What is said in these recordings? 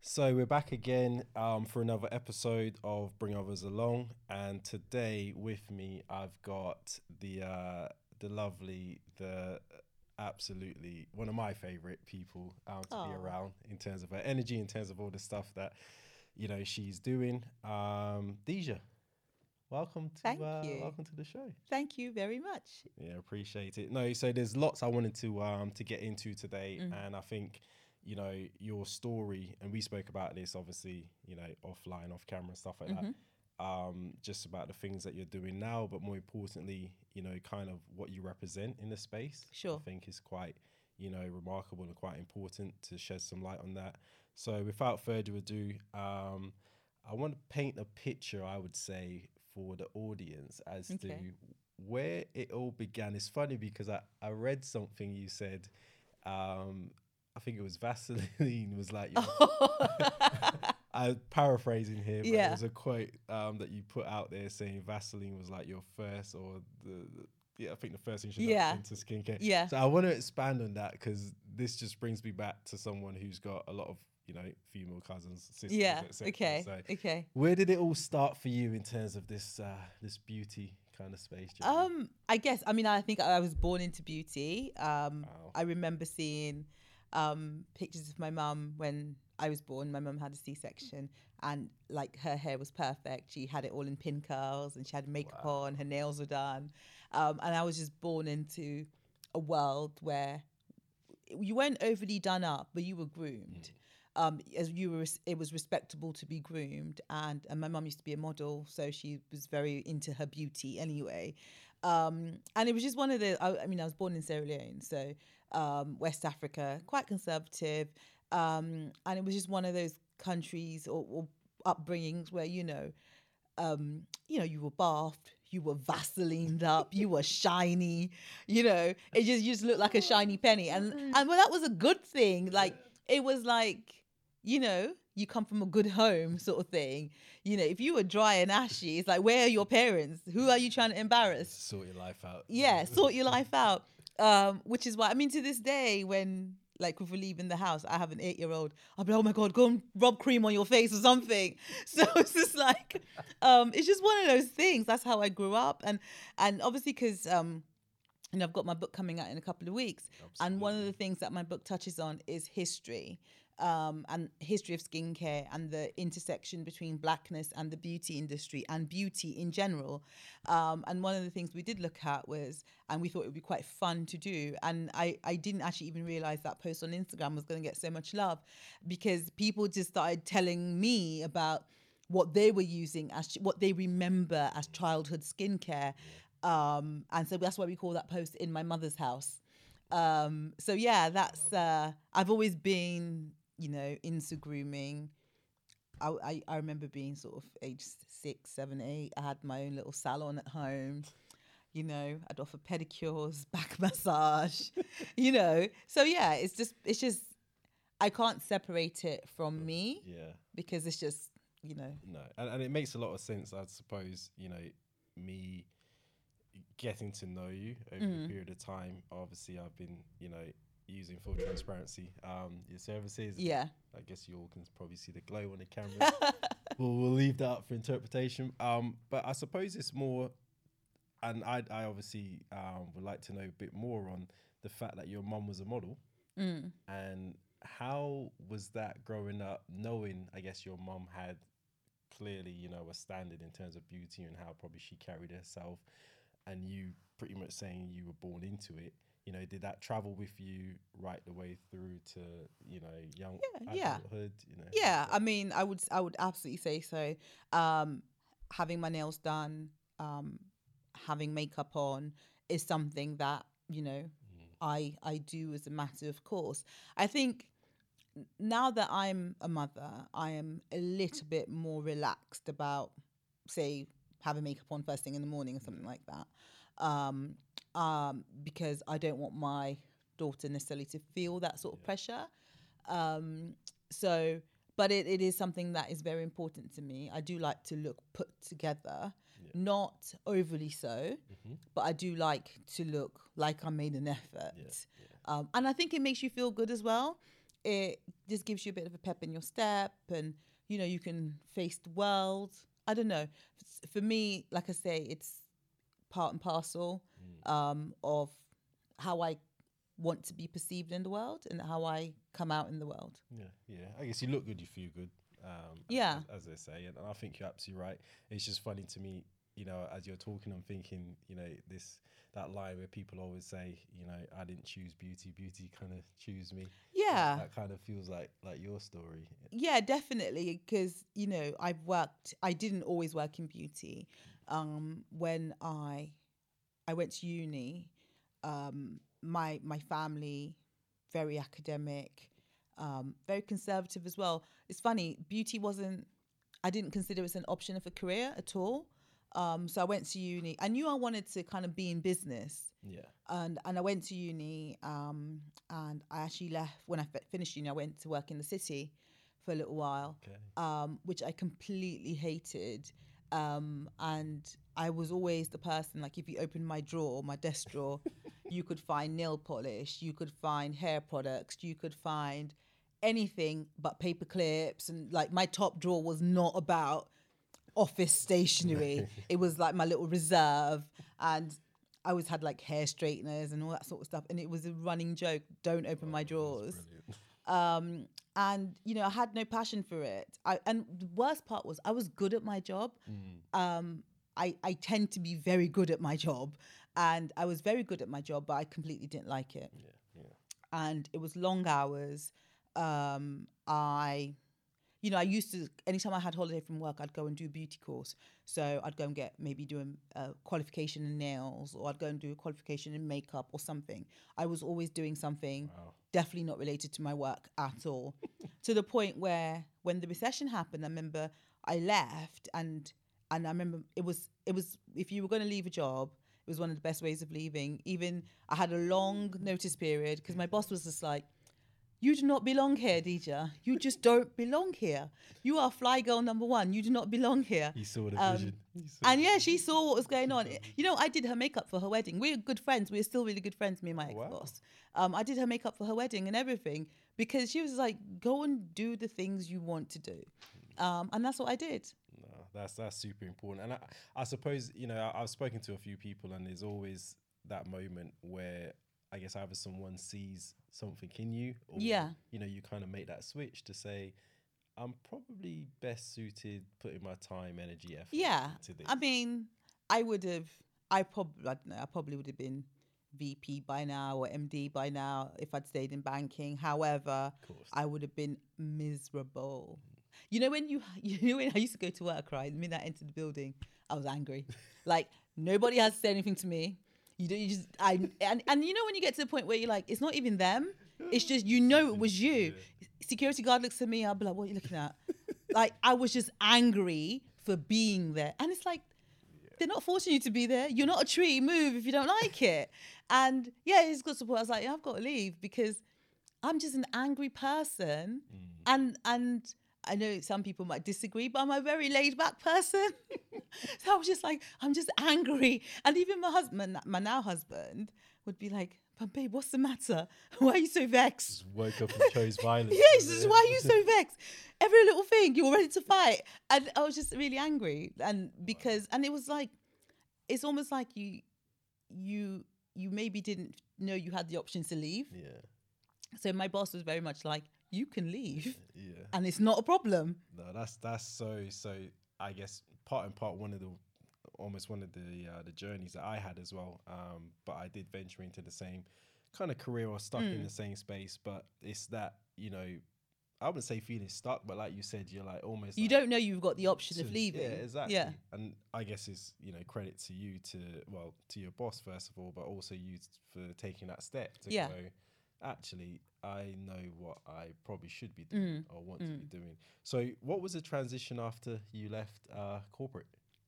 So we're back again um, for another episode of Bring Others Along, and today with me I've got the uh, the lovely, the absolutely one of my favorite people um, to Aw. be around in terms of her energy, in terms of all the stuff that you know she's doing. Um, Dija, welcome to Thank uh, you. welcome to the show. Thank you very much. Yeah, appreciate it. No, so there's lots I wanted to um to get into today, Mm. and I think you know your story, and we spoke about this obviously, you know, offline, off camera, stuff like Mm-hmm. that. Um, just about the things that you're doing now, but more importantly, you know, kind of what you represent in the space. Sure. I think is quite, you know, remarkable and quite important to shed some light on that. So, without further ado, um, I want to paint a picture. I would say for the audience as to where it all began. It's funny because I, I read something you said. Um, I think it was Vaseline was like I'm paraphrasing here, but Yeah. it was a quote um, that you put out there saying Vaseline was like your first or the, the yeah, I think the first introduction Yeah. to skincare. Yeah. So I want to expand on that because this just brings me back to someone who's got a lot of you know female cousins, sisters. yeah. Okay. So Okay. where did it all start for you in terms of this uh, this beauty kind of space? Um, I guess. I mean, I think I was born into beauty. Um, Wow. I remember seeing um pictures of my mum when I was born. My mum had a C-section, and like her hair was perfect. She had it all in pin curls, and she had makeup Wow. on. Her nails were done, um, and I was just born into a world where you weren't overly done up, but you were groomed. Um, as you were, it was respectable to be groomed, and, and my mum used to be a model, so she was very into her beauty anyway. Um, and it was just one of the. I, I mean, I was born in Sierra Leone, so um, West Africa, quite conservative, um, and it was just one of those countries or, or upbringings where you know um, you know, you were bathed, you were Vaselined up, you were shiny, you know, it just you just looked like a shiny penny. And and well, that was a good thing. Like it was like, you know, you come from a good home sort of thing. You know, if you were dry and ashy, it's like, where are your parents? Who are you trying to embarrass? sort your life out. yeah, sort your life out. Um, which is why I mean to this day when like if we're leaving the house, I have an eight year old, I'll be like, oh my god, go and rub cream on your face or something. So it's just like um it's just one of those things. That's how I grew up. And and obviously because um you know, I've got my book coming out in a couple of weeks. And one of the things that my book touches on is history um, and history of skincare and the intersection between blackness and the beauty industry and beauty in general. Um, and one of the things we did look at was, and we thought it would be quite fun to do. And I, I didn't actually even realize that post on Instagram was going to get so much love because people just started telling me about what they were using as what they remember as childhood skincare. Um, and so that's why we call that post in my mother's house. Um, so yeah, that's uh, I've always been, you know, into grooming. I, I, I remember being sort of age six, seven, eight. I had my own little salon at home. You know, I'd offer pedicures, back massage. you know, so yeah, it's just it's just I can't separate it from me Yeah. because it's just you know No, and, and it makes a lot of sense, I suppose. You know, me getting to know you over Mm. a period of time. Obviously, I've been, you know, using full transparency um, your services. yeah I guess you all can probably see the glow on the camera. we'll, we'll leave that up for interpretation. Um, but I suppose it's more, and I, I obviously um, would like to know a bit more on the fact that your mum was a model Mm. and how was that growing up knowing i guess your mum had clearly you know a standard in terms of beauty and how probably she carried herself and you pretty much saying you were born into it you know did that travel with you right the way through to you know young Yeah, yeah. adulthood you know Yeah, I mean, I would I would absolutely say so. Um, having my nails done, um, having makeup on is something that you know I I do as a matter of course. I think now that I'm a mother, I am a little bit more relaxed about, say, having makeup on first thing in the morning or something like that, um, um, because I don't want my daughter necessarily to feel that sort of pressure. Um, so, but it, it is something that is very important to me. I do like to look put together, not overly so, but I do like to look like I made an effort. Um, and I think it makes you feel good as well. it just gives you a bit of a pep in your step, and you know you can face the world. I don't know. For me, like I say, it's part and parcel um, of how I want to be perceived in the world and how I come out in the world. Yeah, yeah. I guess you look good, you feel good. Um, Yeah. as, as they say, and I think you're absolutely right. It's just funny to me, you know, as you're talking, I'm thinking, you know, this that line where people always say, you know, I didn't choose beauty, beauty kind of choose me. Yeah. that kind of feels like like your story. Yeah, definitely. Because you know, I've worked. I didn't always work in beauty. Um, when I, I went to uni. Um, my my family, very academic, um, very conservative as well. It's funny. Beauty wasn't. I didn't consider it as an option of a career at all. Um, so I went to uni. I knew I wanted to kind of be in business Yeah, and and I went to uni um, and I actually left when I finished uni. I went to work in the city for a little while, okay. um, which I completely hated. Um, and I was always the person like if you opened my drawer, my desk drawer, you could find nail polish, you could find hair products, you could find anything but paper clips. And like my top drawer was not about office stationery. it was like my little reserve. And I always had like hair straighteners and all that sort of stuff. And it was a running joke, don't open my drawers. Um and you know, I had no passion for it. I and the worst part was I was good at my job. Um I, I tend to be very good at my job and I was very good at my job, but I completely didn't like it Yeah, yeah. and it was long hours. Um, I, you know, I used to anytime I had holiday from work, I'd go and do a beauty course. So I'd go and get maybe doing a qualification in nails, or I'd go and do a qualification in makeup or something. I was always doing something Wow. Definitely not related to my work at all. to the point where when the recession happened, I remember I left and and I remember it was it was if you were going to leave a job, it was one of the best ways of leaving. Even I had a long notice period because my boss was just like, "You do not belong here, Dija. You just don't belong here. You are fly girl number one. You do not belong here." He saw the Um, vision. Saw And yeah, she saw what was going on. You know, I did her makeup for her wedding. We're good friends. We're still really good friends, me and my ex wow. boss. Um, I did her makeup for her wedding and everything because she was like, go and do the things you want to do. Um, and that's what I did. No, that's that's super important. And I, I suppose you know I, I've spoken to a few people, and there's always that moment where I guess either someone sees something in you, or Yeah. you know you kind of make that switch to say, I'm probably best suited putting my time, energy, effort. Yeah. into this. I mean, I would have, I probably, I don't know, I probably would have been VP by now or MD by now if I'd stayed in banking. However. I would have been miserable. You know when you you know when I used to go to work, right? The minute I entered the building, I was angry. like nobody has said anything to me. You don't. You just I and and you know when you get to the point where you're like, it's not even them. It's just you know it was you. Security guard looks at me. I'll be like, what are you looking at? like I was just angry for being there, and it's like they're not forcing you to be there. You're not a tree. Move if you don't like it. And yeah, it's good support. I was like, yeah, I've got to leave because I'm just an angry person, mm. and and I know some people might disagree, but I'm a very laid back person. so I was just like, I'm just angry, and even my husband, my now husband, would be like, "But babe, what's the matter? Why are you so vexed?" Just woke up and chose violence. Yeah, he says, why are you so vexed? Every little thing, you're ready to fight. And I was just really angry. And because, and it was like, it's almost like you, you, you maybe didn't know you had the option to leave. Yeah, So my boss was very much like, you can leave yeah. and it's not a problem. No, that's that's so so. I guess part and part one of the almost one of the uh, the journeys that I had as well. Um, but I did venture into the same kind of career or stuck Mm. in the same space. But it's that you know, I wouldn't say feeling stuck, but like you said, you're like almost You like don't know you've got the option of leaving. Yeah, exactly. Yeah. And I guess it's you know credit to you to well to your boss first of all, but also you for taking that step to Yeah. go. Actually, I know what I probably should be doing Mm, or want to be doing. So, what was the transition after you left uh, corporate?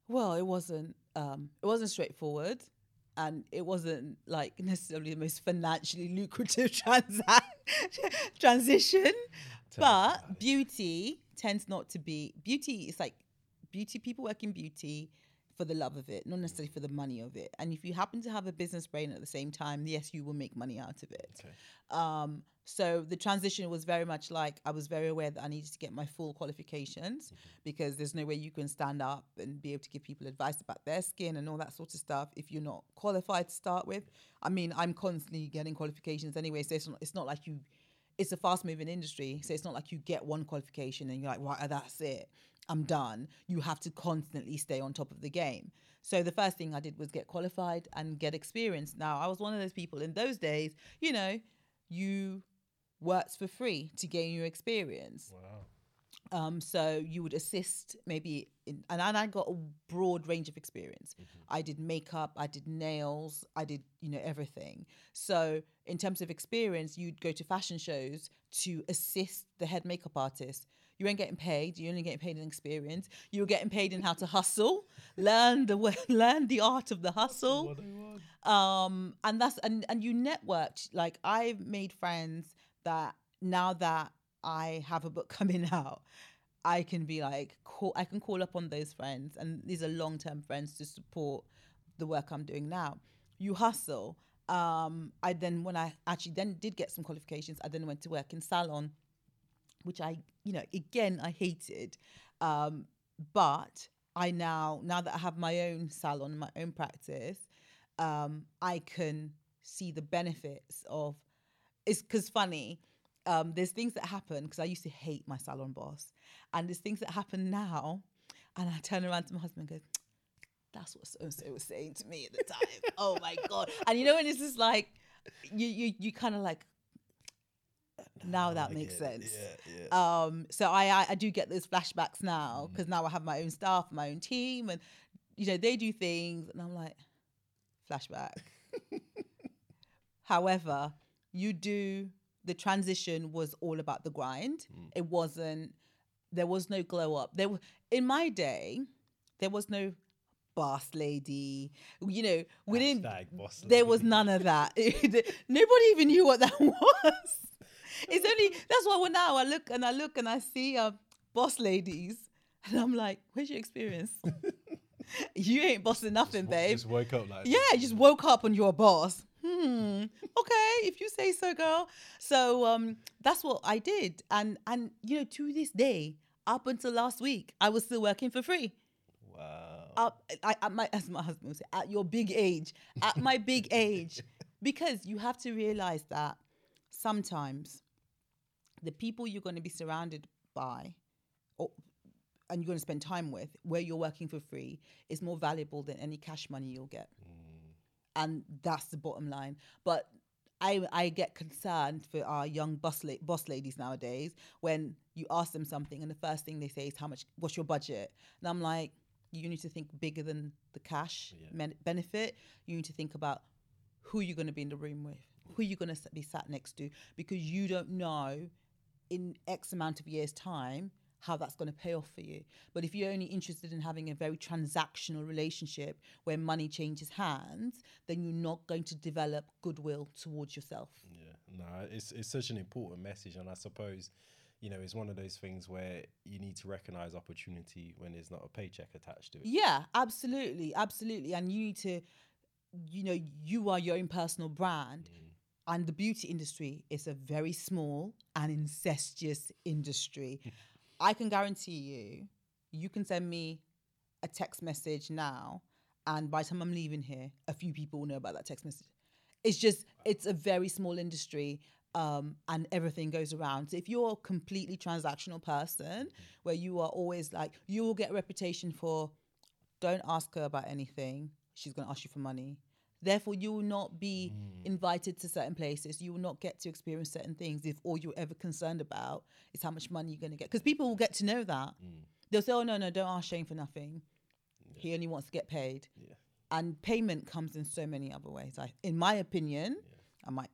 Well, it wasn't um it wasn't straightforward and it wasn't like necessarily the most financially lucrative transa- transition. But beauty tends not to be beauty is like beauty people work in beauty for the love of it, not necessarily for the money of it. And if you happen to have a business brain at the same time, yes, you will make money out of it. Okay. Um, so the transition was very much like I was very aware that I needed to get my full qualifications because there's no way you can stand up and be able to give people advice about their skin and all that sort of stuff if you're not qualified to start with. I mean, I'm constantly getting qualifications anyway, so it's not, it's not like you. It's a fast moving industry, so it's not like you get one qualification and you're like, right, that's it, I'm done. You have to constantly stay on top of the game. So the first thing I did was get qualified and get experience. Now I was one of those people in those days, you know, you worked for free to gain your experience. Wow. Um, so you would assist maybe, in, and I- I got a broad range of experience. I did makeup, I did nails, I did you know everything. So in terms of experience, you'd go to fashion shows to assist the head makeup artist. You ain't getting paid. You're only getting paid in experience. You're getting paid in how to hustle, learn the way, learn the art of the hustle. What do you want? um and that's and and you networked. Like i've made friends that now that i have a book coming out i can be like call i can call up on those friends. And these are long-term friends to support the work i'm doing now. You hustle. Um i then when i actually then did get some qualifications i then went to work in salon which I, you know, again, I hated. Um, but I now, now that I have my own salon, my own practice, um, I can see the benefits of. It's because funny. Um, there's things that happen because I used to hate my salon boss, and there's things that happen now, and I turn around to my husband and go, "That's what so so was saying to me at the time." oh my god! And you know when it's just like, you you you kind of like, now that I makes sense. Yeah, yeah. Um, so I, I I do get those flashbacks now because now I have my own staff, my own team, and you know they do things, and I'm like, flashback. However, you do the transition was all about the grind. It wasn't. There was no glow up. There in my day, there was no boss lady. You know, we didn't. Hashtag boss There was none of that. Nobody even knew what that was. It's only that's why when now I look and I look and I see uh, boss ladies, and I'm like, "Where's your experience? you ain't bossing nothing, Wo- babe. Just woke up like Yeah, you just woke up and you're a boss. Hmm. Okay, if you say so, girl. So um, that's what I did, and and you know to this day, up until last week, I was still working for free. Wow. Up, I, at my as my husband would say, at your big age, at my big age, because you have to realize that sometimes the people you're going to be surrounded by, or and you're going to spend time with, where you're working for free, is more valuable than any cash money you'll get mm. and that's the bottom line. But I I get concerned for our young boss la- boss ladies nowadays when you ask them something and the first thing they say is how much what's your budget and I'm like you need to think bigger than the cash Yeah. men- benefit. You need to think about who you're going to be in the room with, who you're going to be sat next to, because you don't know in X amount of years' time how that's going to pay off for you. But if you're only interested in having a very transactional relationship where money changes hands, then you're not going to develop goodwill towards yourself. Yeah, no, it's it's such an important message, and I suppose, you know, it's one of those things where you need to recognize opportunity when there's not a paycheck attached to it. Yeah, absolutely, absolutely. And you need to, you know, you are your own personal brand. Mm. And the beauty industry is a very small and incestuous industry. I can guarantee you, you can send me a text message now, and by the time I'm leaving here, a few people will know about that text message. It's just, it's a very small industry. Um, and everything goes around. So if you're a completely transactional person, where you are always like, you will get a reputation for don't ask her about anything. She's going to ask you for money. Therefore, you will not be mm. invited to certain places. You will not get to experience certain things if all you're ever concerned about is how much money you're going to get. Because people will get to know that. Mm. They'll say, oh, no, no, don't ask Shane for nothing. He only wants to get paid. Yeah. And payment comes in so many other ways. I, in my opinion, I might,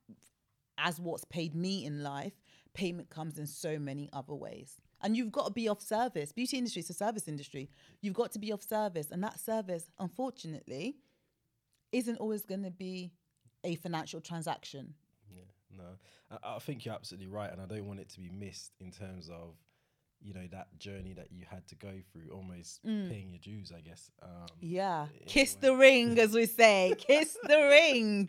as what's paid me in life, payment comes in so many other ways. And you've got to be of service. Beauty industry is a service industry. You've got to be of service. And that service, unfortunately, isn't always going to be a financial transaction. Yeah, no, I, I think you're absolutely right, and I don't want it to be missed in terms of you know that journey that you had to go through, almost Mm. paying your dues, I guess. Um, Yeah. Kiss the ring, as we say. Kiss the ring.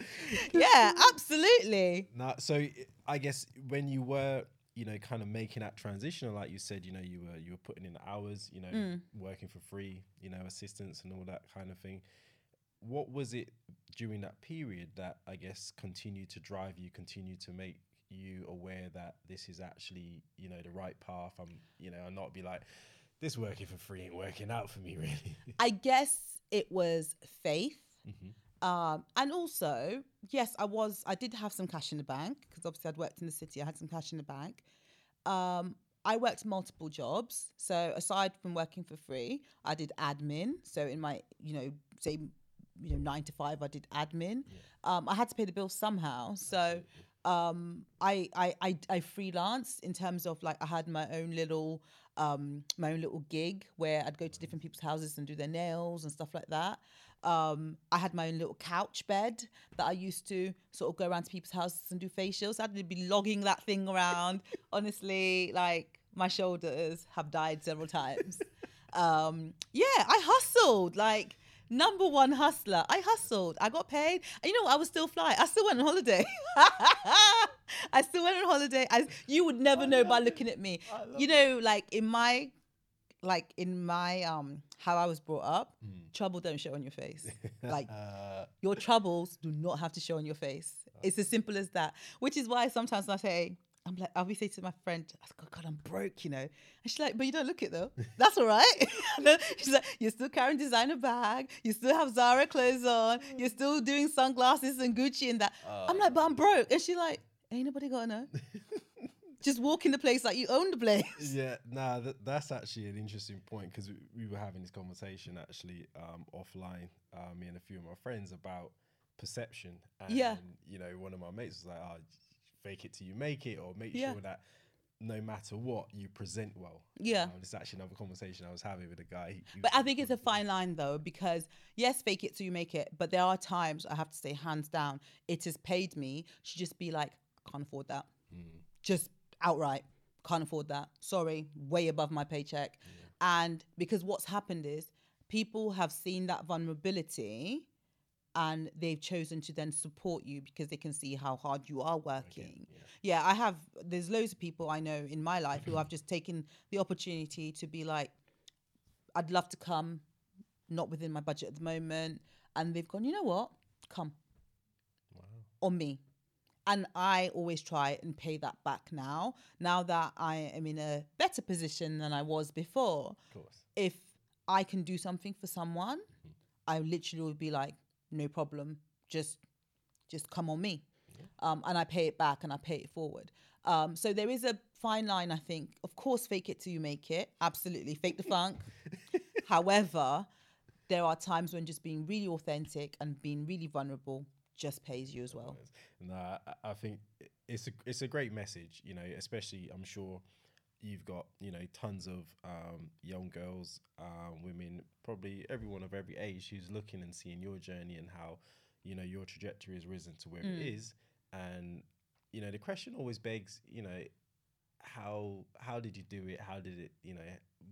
Yeah, absolutely. Now, so i- I guess when you were, you know, kind of making that transition, like you said, you know, you were you were putting in hours, you know, Mm. working for free, you know, assistance and all that kind of thing. What was it during that period that I guess continued to drive you, continued to make you aware that this is actually, you know, the right path? I'm, you know, and not be like, this working for free ain't working out for me, really. I guess it was faith. Mhm. Um, and also, yes, I was. I did have some cash in the bank because obviously I'd worked in the city. I had some cash in the bank. Um, I worked multiple jobs. So aside from working for free, I did admin. So in my, you know, say, you know, nine to five, I did admin. Um, I had to pay the bills somehow. So um, I, I I I freelanced in terms of like I had my own little um, my own little gig where I'd go to different people's houses and do their nails and stuff like that. Um, I had my own little couch bed that I used to sort of go around to people's houses and do facials. I'd be logging that thing around. Honestly, like my shoulders have died several times. Um, yeah, I hustled like number one hustler. I hustled. I got paid. And you know? I was still fly. I still went on holiday. I still went on holiday. I, you would never know by looking at me. You know, like in my, like in my um how I was brought up, trouble don't show on your face. Like Uh, your troubles do not have to show on your face. It's as simple as that. Which is why sometimes I say, I'm like, I'll be saying to my friend, God, God, I'm broke, you know. And she's like, but you don't look it though. That's all right. she's like, you're still carrying designer bag. You still have Zara clothes on. You're still doing sunglasses and Gucci and that. I'm like, but I'm broke. And she's like, ain't nobody gonna know. Just walk in the place like you own the place. Yeah, nah, that, that's actually an interesting point because we, we were having this conversation actually um, offline, uh, me and a few of my friends about perception. And, Yeah. you know, one of my mates was like, oh, fake it till you make it, or make Yeah. sure that no matter what, you present well. Yeah. Um, it's actually another conversation I was having with a guy. he- he But I think it's a fine line though, because yes, fake it till you make it. But there are times I have to say, hands down, it has paid me to just be like, I can't afford that. Just outright, can't afford that. Sorry, way above my paycheck. And because what's happened is people have seen that vulnerability and they've chosen to then support you because they can see how hard you are working. Yeah, I have, there's loads of people I know in my life who mm-hmm. I've just taken the opportunity to be like, I'd love to come, not within my budget at the moment. And they've gone, you know what? Come Wow. on me. And I always try and pay that back now. Now that I am in a better position than I was before, Of course. if I can do something for someone, mm-hmm. I literally would be like, no problem, just just come on me, um, and I pay it back and I pay it forward. Um, so there is a fine line, I think. Of course, fake it till you make it. Absolutely, fake the funk. However, there are times when just being really authentic and being really vulnerable just pays you as well. Nah, I- I think it's a it's a great message. You know, especially I'm sure you've got you know tons of um, young girls, um, women, probably everyone of every age who's looking and seeing your journey and how you know your trajectory has risen to where it is. And you know, the question always begs, you know, how how did you do it? How did it, you know,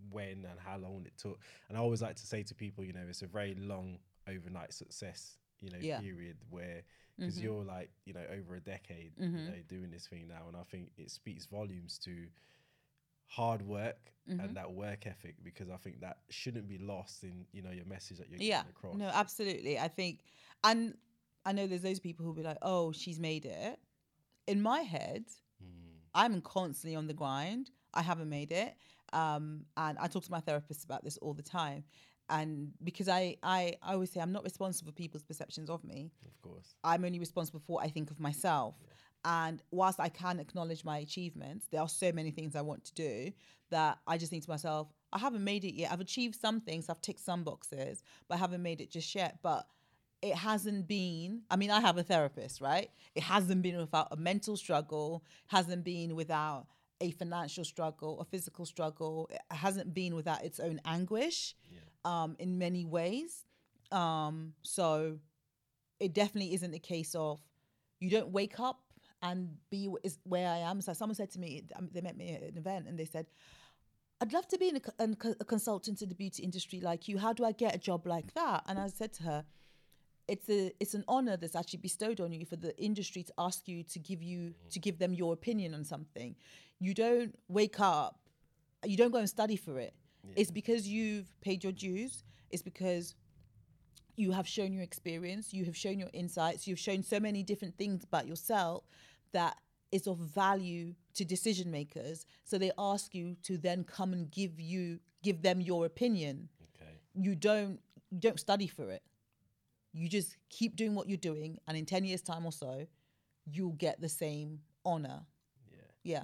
when and how long it took? And I always like to say to people, you know, it's a very long overnight success, you know, Yeah. period where because you're like, you know, over a decade, you know, doing this thing now, and I think it speaks volumes to hard work and that work ethic because I think that shouldn't be lost in you know your message that you're yeah. getting across. no absolutely. I think and i know there's those people who'll be like oh she's made it. In my head Mm. i'm constantly on the grind. I haven't made it. Um and i talk to my therapist about this all the time. And because i i, I always say i'm not responsible for people's perceptions of me. Of course. I'm only responsible for what I think of myself. And whilst I can acknowledge my achievements, there are so many things I want to do that I just think to myself, I haven't made it yet. I've achieved some things, I've ticked some boxes, but I haven't made it just yet. But it hasn't been, I mean, I have a therapist, right? It hasn't been without a mental struggle, hasn't been without a financial struggle, a physical struggle. It hasn't been without its own anguish um, in many ways. Um, so it definitely isn't a case of you don't wake up and be is where I am. So someone said to me, um, they met me at an event and they said, I'd love to be in a, a consultant in the beauty industry like you. How do I get a job like that? And I said to her, it's a it's an honor that's actually bestowed on you for the industry to ask you to give you to give them your opinion on something. You don't wake up, you don't go and study for it. It's because you've paid your dues. It's because you have shown your experience, you have shown your insights, you've shown so many different things about yourself that is of value to decision makers. So they ask you to then come and give you give them your opinion. Okay. You don't you don't study for it. You just keep doing what you're doing and in 10 years time or so you'll get the same honor. Yeah. Yeah.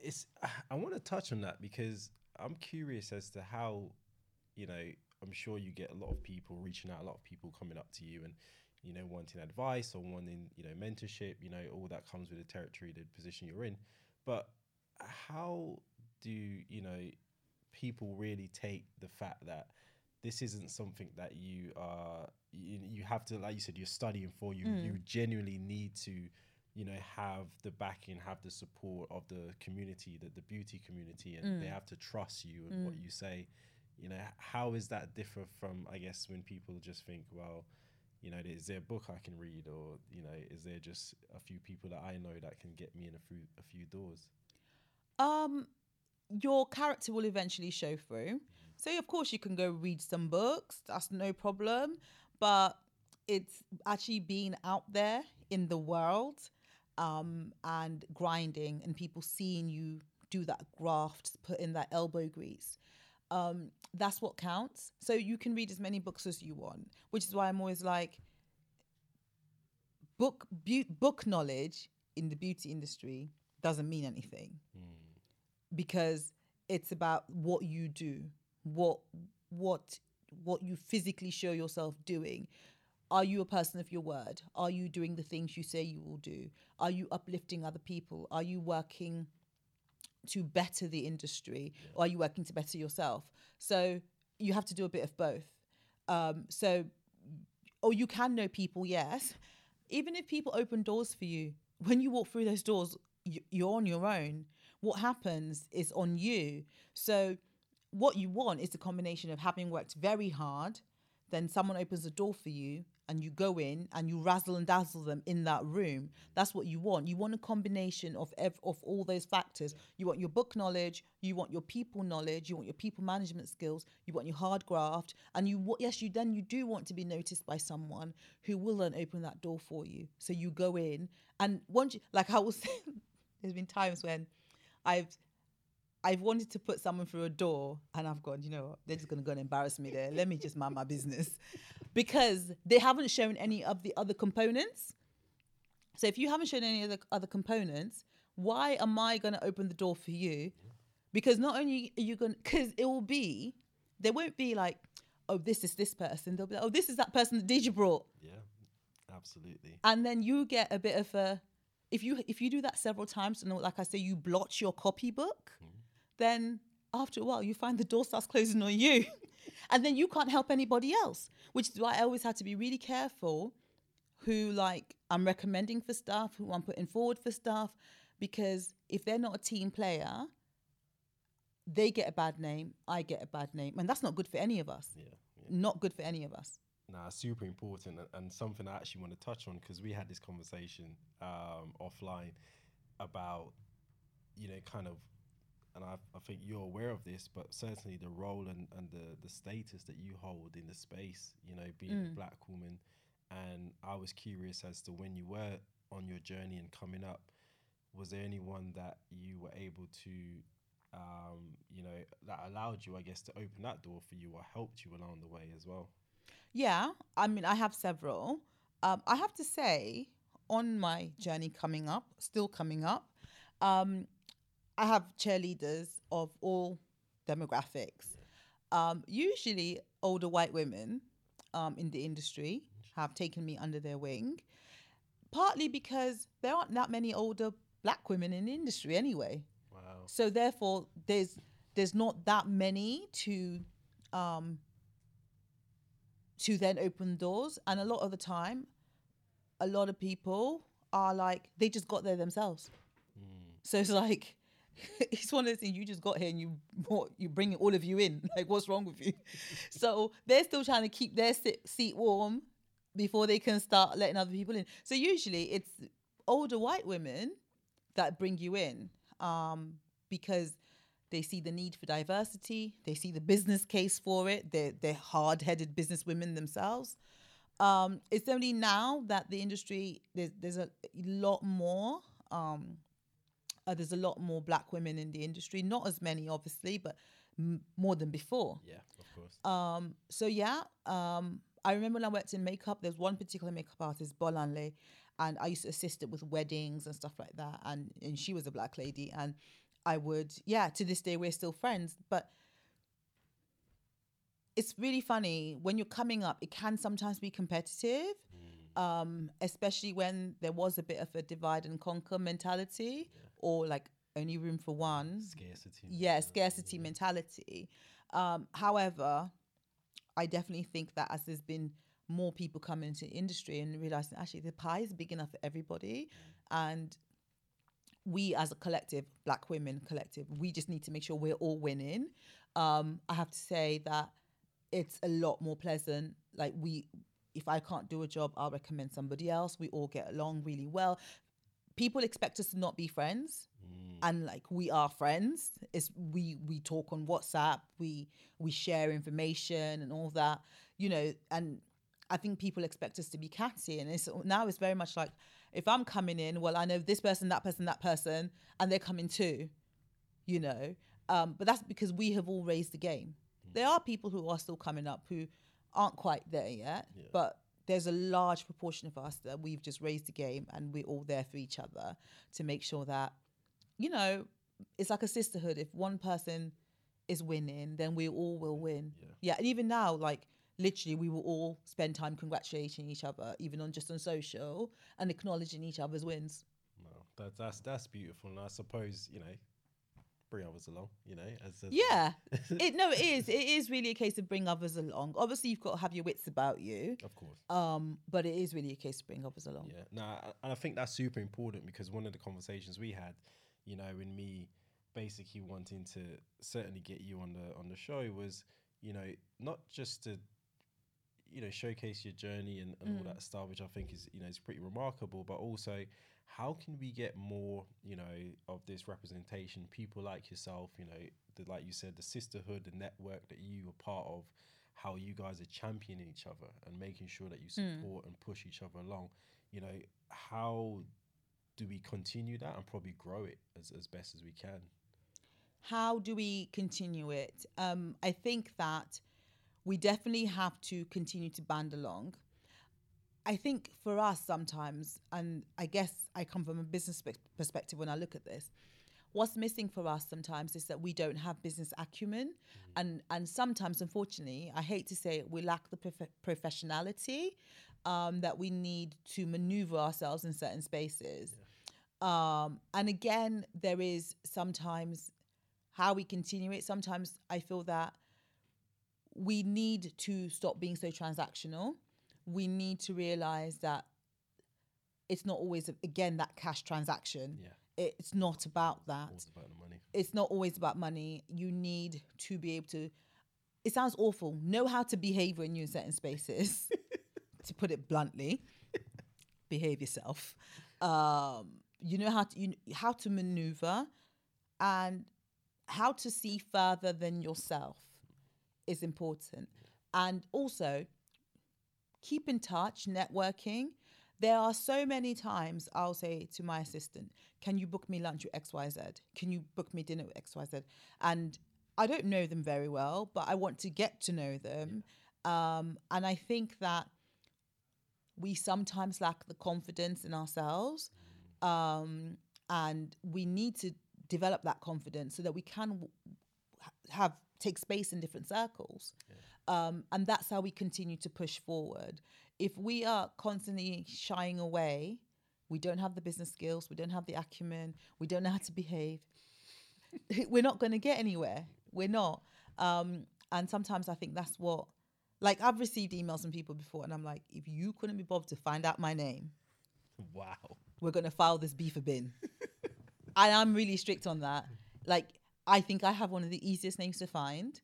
it's I want to touch on that because I'm curious as to how, you know, I'm sure you get a lot of people reaching out, a lot of people coming up to you and, you know, wanting advice or wanting, you know, mentorship, you know, all that comes with the territory, the position you're in. But how do, you know, people really take the fact that this isn't something that you are you, you have to like you said you're studying for you you mm. genuinely need to you know have the backing have the support of the community the, the beauty community and they mm. have to trust you and what mm. you say. You know how is that different from i guess when people just think well you know is there a book i can read or you know is there just a few people that i know that can get me in a few a few doors Um, your character will eventually show through. So of course you can go read some books. That's no problem. But it's actually being out there in the world, um, and grinding and people seeing you do that graft, put in that elbow grease. Um, that's what counts. So you can read as many books as you want, which is why I'm always like, book bu- book knowledge in the beauty industry doesn't mean anything. Because it's about what you do what what what you physically show yourself doing. Are you a person of your word? Are you doing the things you say you will do? Are you uplifting other people? Are you working to better the industry or are you working to better yourself? So you have to do a bit of both. Um, so or you can know people yes. Even if people open doors for you when you walk through those doors you're on your own. What happens is on you. So what you want is a combination of having worked very hard then someone opens a door for you and you go in and you razzle and dazzle them in that room that's what you want. You want a combination of ev- of all those factors. You want your book knowledge you want your people knowledge you want your people management skills you want your hard graft and you wa- yes you then you do want to be noticed by someone who will then open that door for you. So you go in and once you like i was there's been times when i've I've wanted to put someone through a door and I've gone, you know what, they're just going to go and embarrass me there. Let me just mind my business. Because they haven't shown any of the other components. So if you haven't shown any of the other components, why am I going to open the door for you? Because not only are you going to, because it will be, there won't be like, oh, this is this person. They'll be like, oh, this is that person that Dija brought. yeah absolutely And then you get a bit of a, if you if you do that several times, and like I say, you blotch your copybook, mm. Then after a while you find the door starts closing on you, and then you can't help anybody else. Which is why I always have to be really careful who like I'm recommending for stuff, who I'm putting forward for stuff, because if they're not a team player, they get a bad name, I get a bad name, and that's not good for any of us. yeah Not good for any of us. Nah, super important and, and something I actually want to touch on because we had this conversation um, offline about, you know, kind of, and I, I think you're aware of this, but certainly the role and, and the, the status that you hold in the space, you know, being a black woman. And I was curious as to when you were on your journey and coming up, was there anyone that you were able to, um, you know, that allowed you, I guess, to open that door for you or helped you along the way as well? Yeah, I mean, I have several. Um, I have to say, on my journey coming up, still coming up, um, I have cheerleaders of all demographics. Um, usually, older white women um, in the industry have taken me under their wing, partly because there aren't that many older black women in the industry anyway. Wow. So therefore, there's there's not that many to um, to then open doors, and a lot of the time, a lot of people are like they just got there themselves. So it's like it's one of those things you just got here and you you bring all of you in. Like, what's wrong with you? so they're still trying to keep their sit, seat warm before they can start letting other people in. So usually it's older white women that bring you in um, because they see the need for diversity. They see the business case for it. They're, they're hard headed business women themselves. Um, it's only now that the industry, there's, there's a lot more. Um, uh, there's a lot more black women in the industry. Not as many, obviously, but m- more than before. Yeah, of course. Um, so yeah, um, I remember when I worked in makeup, there's one particular makeup artist, Bolanle, and I used to assist her with weddings and stuff like that. And and she was a black lady, and I would, yeah, to this day we're still friends. But it's really funny when you're coming up. It can sometimes be competitive, um, especially when there was a bit of a divide and conquer mentality, or like only room for one. Scarcity. yeah scarcity mentality. Um however i definitely think that as there's been more people coming into the industry and realizing actually the pie is big enough for everybody and we as a collective black women collective we just need to make sure we're all winning. Um i have to say that it's a lot more pleasant like we if i can't do a job i'll recommend somebody else. We all get along really well people expect us to not be friends. And like we are friends. It's we we talk on whatsapp. We we share information and all that you know and i think people expect us to be catty. And it's now it's very much like if i'm coming in well i know this person that person that person and they're coming too you know? Um, but that's because we have all raised the game. There are people who are still coming up who aren't quite there yet but there's a large proportion of us that we've just raised the game and we're all there for each other to make sure that you know it's like a sisterhood. If one person is winning then we all will win. Yeah, and even now like literally we will all spend time congratulating each other even on just on social and acknowledging each other's wins. No, that, that's that's beautiful, and I suppose you know, bring others along. You know, as, yeah. It no it is. It is really a case of bring others along. Obviously you've got to have your wits about you. Of course. um but it is really a case of bring others along. Yeah, no, I- and I think that's super important because one of the conversations we had, you know, in me basically wanting to certainly get you on the on the show was, you know, not just to, you know, showcase your journey and, and all that stuff, which I think is you know is pretty remarkable, but also how can we get more, you know, of this representation? People like yourself, you know, the, like you said, the sisterhood, the network that you are part of. How you guys are championing each other and making sure that you support and push each other along. You know, how do we continue that and probably grow it as, as best as we can? how do we continue it? Um, I think that we definitely have to continue to band along. I think for us sometimes, and I guess I come from a business perspective when I look at this, what's missing for us sometimes is that we don't have business acumen, and and sometimes, unfortunately, I hate to say it, we lack the prof- professionality um, that we need to maneuver ourselves in certain spaces. Um, and again, there is sometimes how we continue it. Sometimes I feel that we need to stop being so transactional. We need to realize that it's not always, again, that cash transaction. Yeah. It's not about that. All about the money. It's not always about money. You need to be able to, it sounds awful, know how to behave when you're in certain spaces, to put it bluntly. behave yourself. Um, you know how to, you, how to maneuver and how to see further than yourself is important. And also, keep in touch, networking. There are so many times I'll say to my assistant, Can you book me lunch with XYZ? Can you book me dinner with XYZ? And I don't know them very well, but I want to get to know them. Um, and I think that we sometimes lack the confidence in ourselves. Um, and we need to develop that confidence so that we can w- have take space in different circles um, and that's how we continue to push forward if we are constantly shying away we don't have the business skills we don't have the acumen we don't know how to behave we're not going to get anywhere we're not um, and sometimes i think that's what like i've received emails from people before and i'm like if you couldn't be bothered to find out my name Wow. we're going to file this beef a bin. and I'm really strict on that. Like, I think I have one of the easiest names to find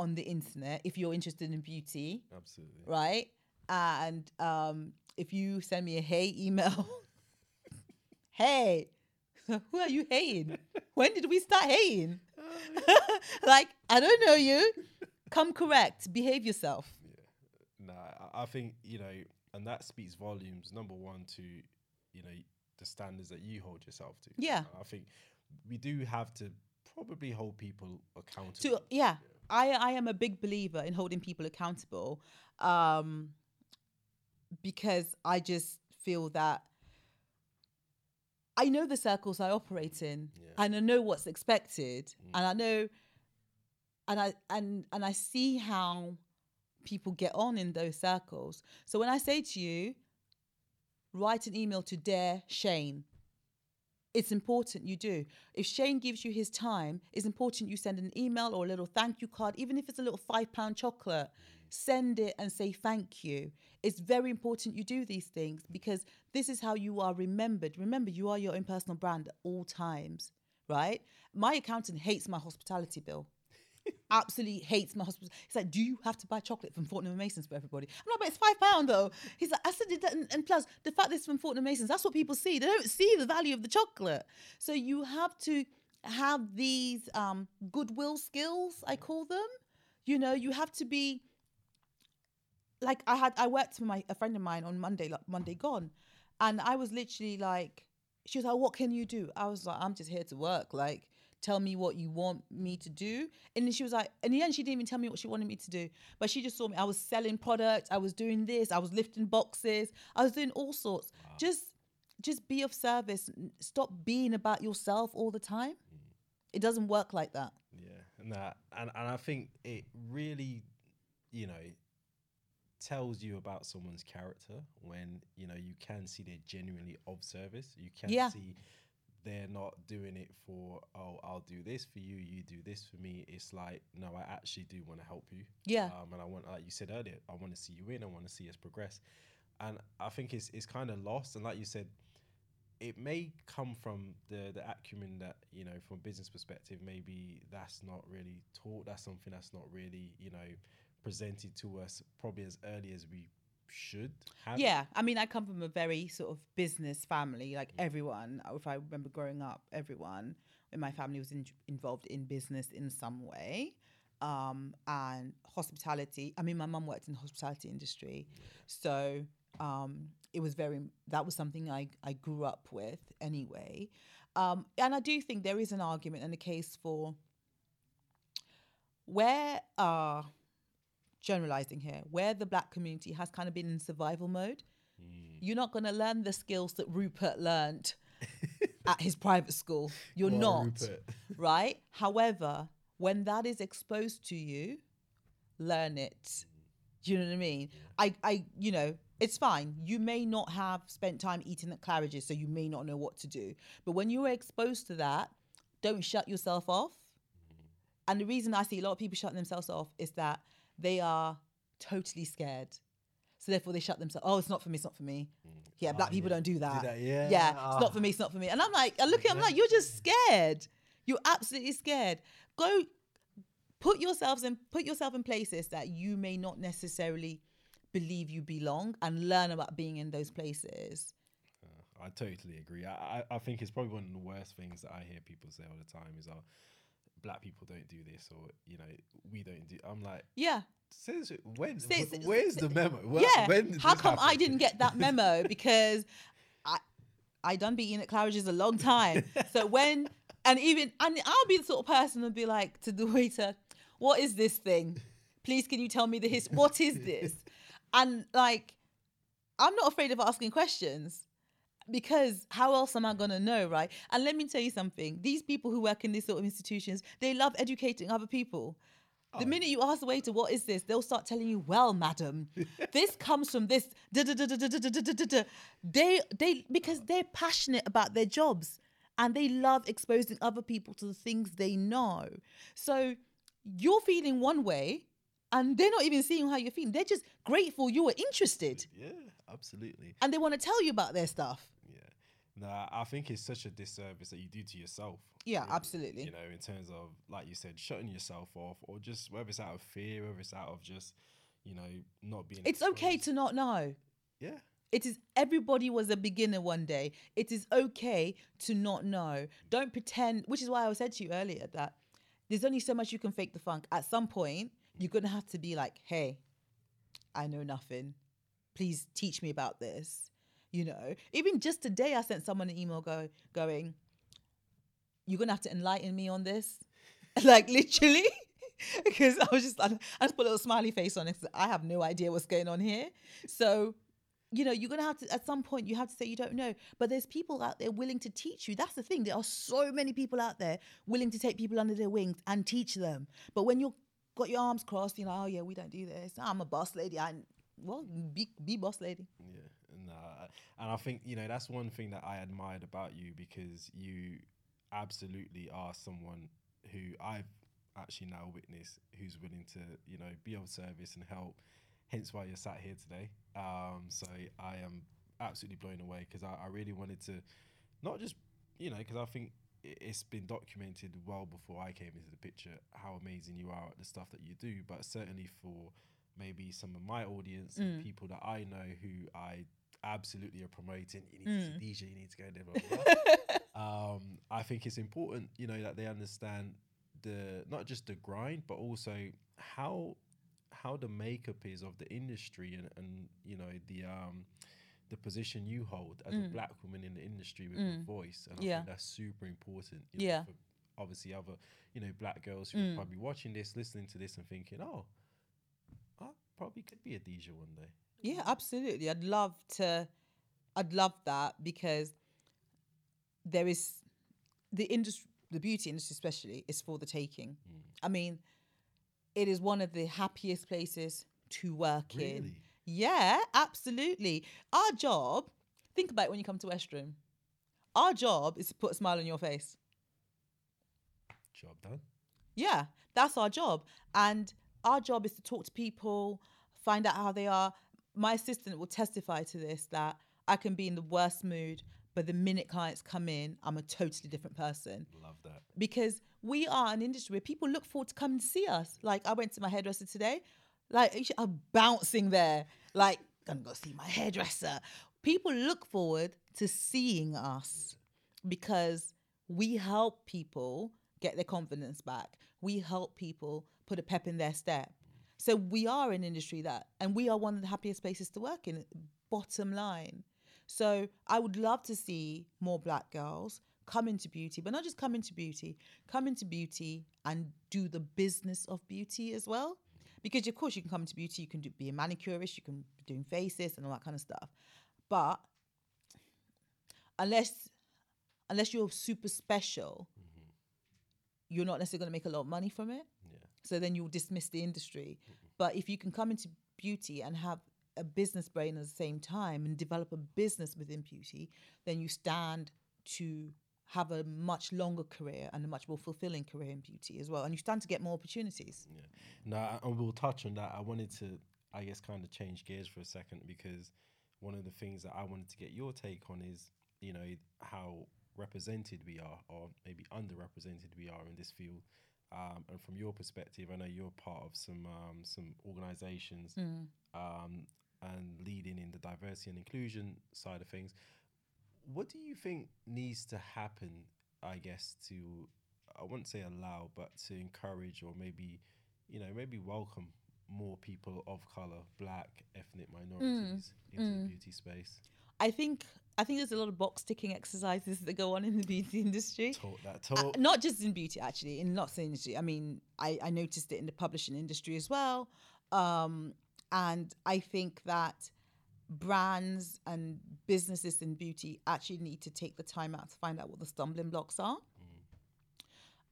on the internet if you're interested in beauty, Absolutely. right? And um, if you send me a hey email, hey, who are you haying? When did we start haying? like, I don't know you. Come correct. Behave yourself. Nah, I- I think you know, and that speaks volumes. Number one, to you know the standards that you hold yourself to. Yeah. I think we do have to probably hold people accountable. to yeah i i am a big believer in holding people accountable um because i just feel that i know the circles i operate in Yeah. and i know what's expected and i know and i and and i see how people get on in those circles. So when i say to you write an email to dare shane it's important you do. If Shane gives you his time, it's important you send an email or a little thank you card, even if it's a little five pound chocolate. Send it and say thank you. It's very important you do these things because this is how you are remembered. Remember, you are your own personal brand at all times, right? My accountant hates my hospitality bill. Absolutely hates my hospital. He's like, "Do you have to buy chocolate from Fortnum Masons for everybody?" I'm like, "But it's five pound though." He's like, "I said it, and, and plus the fact that it's from Fortnum Masons, that's what people see. They don't see the value of the chocolate. So you have to have these um, goodwill skills, I call them. You know, you have to be like I had. I worked for my a friend of mine on Monday, like Monday gone, and I was literally like, she was like, "What can you do?" I was like, "I'm just here to work. Like, tell me what you want me to do." And then she was like, in the end, she didn't even tell me what she wanted me to do, but she just saw me. I was selling products. I was doing this. I was lifting boxes. I was doing all sorts. Just, just be of service. Stop being about yourself all the time. Hmm. It doesn't work like that. Yeah, nah, and and I think it really, you know, tells you about someone's character when you know you can see they're genuinely of service. You can Yeah. see they're not doing it for oh I'll do this for you, you do this for me. It's like no, I actually do want to help you. Yeah. um, and I want like you said earlier, I want to see you in. I want to see us progress, and I think it's it's kind of lost. And like you said, it may come from the the acumen that you know from a business perspective maybe that's not really taught that's something that's not really you know presented to us probably as early as we should have Yeah, I mean, I come from a very sort of business family. Like everyone, if I remember growing up, everyone in my family was in, involved in business in some way, um, and hospitality. I mean, my mum worked in the hospitality industry, so um, it was very. That was something I I grew up with anyway, um, and I do think there is an argument and a case for where uh generalizing here, where the black community has kind of been in survival mode, hmm. you're not going to learn the skills that Rupert learned at his private school. You're a not, right? However, when that is exposed to you, learn it. Do you know what I mean? I, I, you know, it's fine. You may not have spent time eating at Claridge's, so you may not know what to do. But when you are exposed to that, don't shut yourself off. Hmm. And the reason I see a lot of people shutting themselves off is that they are totally scared. So therefore they shut themselves. Oh, it's not for me. It's not for me. Yeah, black Ah, people yeah. don't do that. that, yeah. yeah, Ah. it's not for me. It's not for me. And I'm like, I look at, I'm like, you're just scared. You're absolutely scared. Go, put yourselves in, put yourself in places that you may not necessarily believe you belong, and learn about being in those places. I totally agree. I, I, I think it's probably one of the worst things that I hear people say all the time is, "Oh, black people don't do this," or you know, we don't do. I'm like, Yeah, says when? Say- where's the memo? Where- yeah. When How come I didn't get that memo? Because I I done being at Claridge's a long time. So when and even and I'll be the sort of person who'll be like to the waiter, "What is this thing? Please, can you tell me the his? What is this?" And like, I'm not afraid of asking questions because how else am I going to know, right? And let me tell you something these people who work in these sort of institutions, they love educating other people. The oh. minute you ask the waiter, what is this? They'll start telling you, well, madam, this comes from this. They, they, because they're passionate about their jobs and they love exposing other people to the things they know. So you're feeling one way and they're not even seeing how you're feeling. They're just grateful you were interested. Yeah, absolutely. And they want to tell you about their stuff. Nah, I think it's such a disservice that you do to yourself. Yeah, really, absolutely. You know, in terms of like you said, shutting yourself off, or just whether it's out of fear, whether it's out of just, you know, not being. It's okay to not know. Yeah. It is everybody was a beginner one day. It is okay to not know. Don't pretend, which is why I said to you earlier that there's only so much you can fake the funk. At some point, you're gonna have to be like, hey, I know nothing. Please teach me about this. You know, even just today, I sent someone an email go, going, you're gonna have to enlighten me on this. like literally. because I was just, I I just put a little smiley face on it. I have no idea what's going on here. So you know, you're gonna have to at some point you have to say you don't know. But there's people out there willing to teach you. That's the thing. There are so many people out there willing to take people under their wings and teach them. But when you've got your arms crossed, you know, oh yeah, we don't do this. I'm a boss lady. I well, be be boss lady. Yeah, and I think you know that's one thing that I admired about you because you absolutely are someone who I've actually now witnessed who's willing to you know be of service and help. Hence why you're sat here today. Um, so I am absolutely blown away because I, I really wanted to not just you know because I think it's been documented well before I came into the picture how amazing you are at the stuff that you do, but certainly for maybe some of my audience and people that I know who I absolutely are promoting. You need to see Dija, you need to go there. Blah, blah, blah. um, I think it's important, you know, that they understand the not just the grind, but also how how the makeup is of the industry and, and you know the um the position you hold as a black woman in the industry with a voice and I Yeah. think that's super important you know, Yeah. for obviously other you know black girls who are probably watching this listening to this and thinking oh I probably could be a Dija one day Yeah, absolutely. I'd love to. I'd love that because there is the industry, the beauty industry, especially, is for the taking. Mm. I mean, it is one of the happiest places to work in. Yeah, absolutely. Our job. Think about it when you come to West Room. Our job is to put a smile on your face. job done Yeah, that's our job. And our job is to talk to people, find out how they are. My assistant will testify to this that I can be in the worst mood, but the minute clients come in, I'm a totally different person love that because we are an industry where people look forward to coming to see us. Like I went to my hairdresser today, like I'm bouncing there, like gonna go see my hairdresser. People look forward to seeing us because we help people get their confidence back. We help people put a pep in their step. So we are an industry that, and we are one of the happiest places to work in. Bottom line. So I would love to see more black girls come into beauty, but not just come into beauty, come into beauty and do the business of beauty as well. Because of course you can come into beauty, you can do, be a manicurist, you can be doing faces and all that kind of stuff. But unless unless you're super special, mm-hmm. you're not necessarily going to make a lot of money from it. So then you'll dismiss the industry. Mm-hmm. But if you can come into beauty and have a business brain at the same time and develop a business within beauty, then you stand to have a much longer career and a much more fulfilling career in beauty as well. And you stand to get more opportunities. Yeah. No, and we'll touch on that. I wanted to, I guess, kind of change gears for a second because one of the things that I wanted to get your take on is, you know, how represented we are, or maybe underrepresented we are in this field. Um, and from your perspective, I know you're part of some um, some organisations um, and leading in the diversity and inclusion side of things. What do you think needs to happen? I guess to I wouldn't say allow, but to encourage or maybe, you know, maybe welcome more people of color, black, ethnic minorities into the beauty space. I think I think there's a lot of box ticking exercises that go on in the beauty industry. Talk that Uh, talk. not just in beauty, actually, in lots of industry. I mean, I, I noticed it in the publishing industry as well. Um, and I think that brands and businesses in beauty actually need to take the time out to find out what the stumbling blocks are.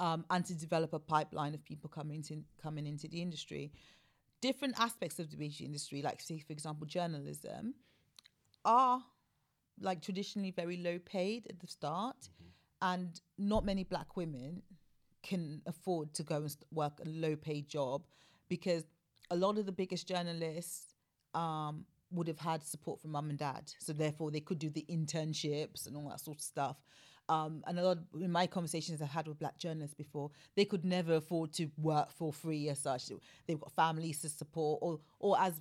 Um, and to develop a pipeline of people coming into coming into the industry. Different aspects of the beauty industry, like say for example journalism, are like traditionally very low paid at the start and not many black women can afford to go and work a low paid job because a lot of the biggest journalists um, would have had support from mum and dad, so therefore they could do the internships and all that sort of stuff. Um, and a lot of, in my conversations I've had with black journalists before, they could never afford to work for free as such. They've got families to support, or or as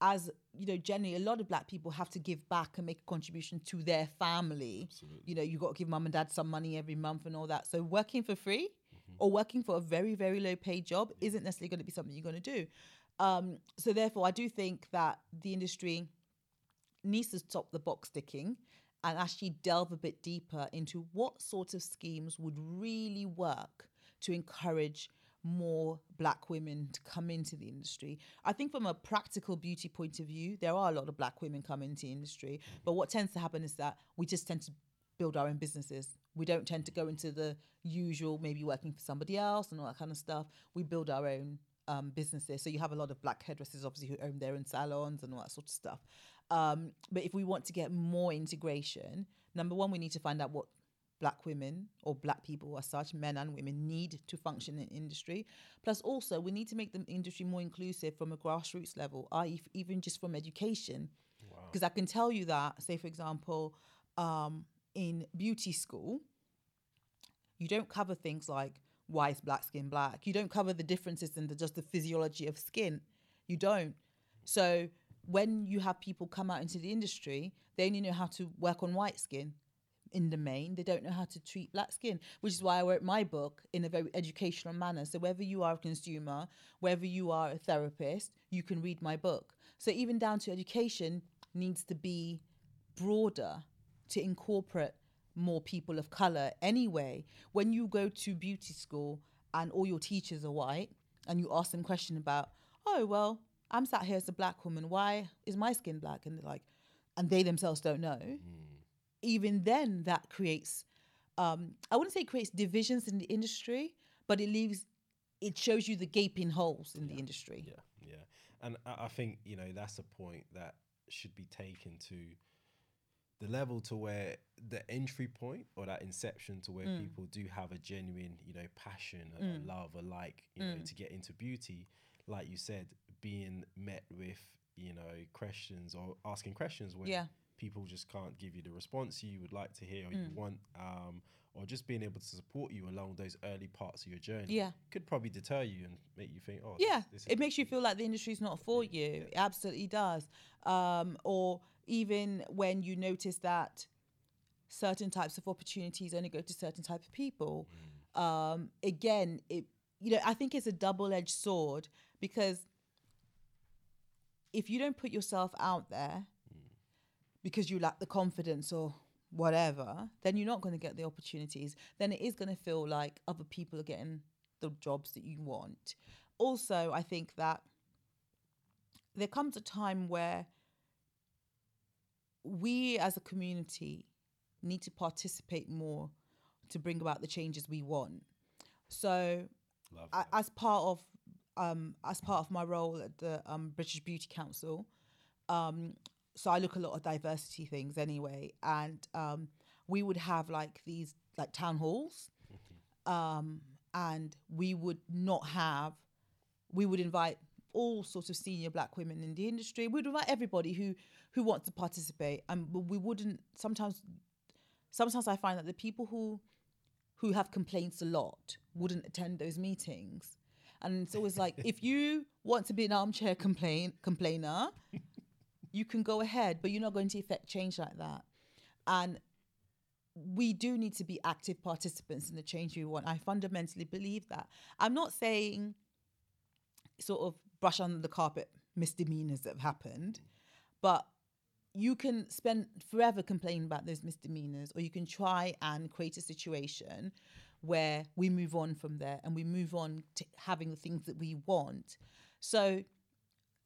as you know, generally a lot of black people have to give back and make a contribution to their family. Absolutely. You know, you got to give mum and dad some money every month and all that. So working for free or working for a very very low paid job isn't necessarily going to be something you're going to do. Um, so therefore, I do think that the industry needs to stop the box ticking and actually delve a bit deeper into what sort of schemes would really work to encourage more black women to come into the industry. I think from a practical beauty point of view, there are a lot of black women coming into the industry, but what tends to happen is that we just tend to build our own businesses. We don't tend to go into the usual maybe working for somebody else and all that kind of stuff. We build our own um, businesses. So you have a lot of black hairdressers, obviously, who own their own salons and all that sort of stuff. Um, but if we want to get more integration, number one, we need to find out what black women or black people as such, men and women, need to function in industry. Plus, also, we need to make the industry more inclusive from a grassroots level, i.e., even just from education. Because I can tell you that, say, for example, um, in beauty school, you don't cover things like why is black skin black. You don't cover the differences in the just the physiology of skin. You don't. So when you have people come out into the industry, they only know how to work on white skin in the main. They don't know how to treat black skin, which is why I wrote my book in a very educational manner. So whether you are a consumer, whether you are a therapist, you can read my book. So even down to education needs to be broader to incorporate more people of color anyway when you go to beauty school and all your teachers are white and you ask them question about oh well i'm sat here as a black woman why is my skin black and they're like and they themselves don't know hmm. Even then that creates um i wouldn't say it creates divisions in the industry but it leaves it shows you the gaping holes in the industry. Yeah, yeah, and I, I think you know that's a point that should be taken to the level to where the entry point or that inception to where Mm. people do have a genuine, you know, passion, a, a love, a like, you know, Mm. to get into beauty, like you said, being met with, you know, questions or asking questions where Yeah. people just can't give you the response you would like to hear or you Mm. want, um, or just being able to support you along those early parts of your journey. Yeah. could probably deter you and make you think, oh, yeah this, this it makes you feel like the industry's not for you it absolutely does um, or even when you notice that certain types of opportunities only go to certain type of people um, again it you know i think it's a double-edged sword because if you don't put yourself out there because you lack the confidence or whatever, then you're not going to get the opportunities. Then it is going to feel like other people are getting the jobs that you want. Also, I think that there comes a time where we as a community need to participate more to bring about the changes we want. So, I, as part of um, as part of my role at the um, British Beauty Council, um, so I look a lot of diversity things anyway, and um, we would have like these like town halls, um, and we would not have, we would invite all sorts of senior black women in the industry. We'd invite everybody who who wants to participate, and we wouldn't. Sometimes, sometimes I find that the people who who have complaints a lot wouldn't attend those meetings. And it's always like, if you want to be an armchair complain complainer, you can go ahead, but you're not going to effect change like that. And we do need to be active participants in the change we want. I fundamentally believe that. I'm not saying sort of brush under the carpet misdemeanors that have happened, but you can spend forever complaining about those misdemeanors, or you can try and create a situation where we move on from there and we move on to having the things that we want. So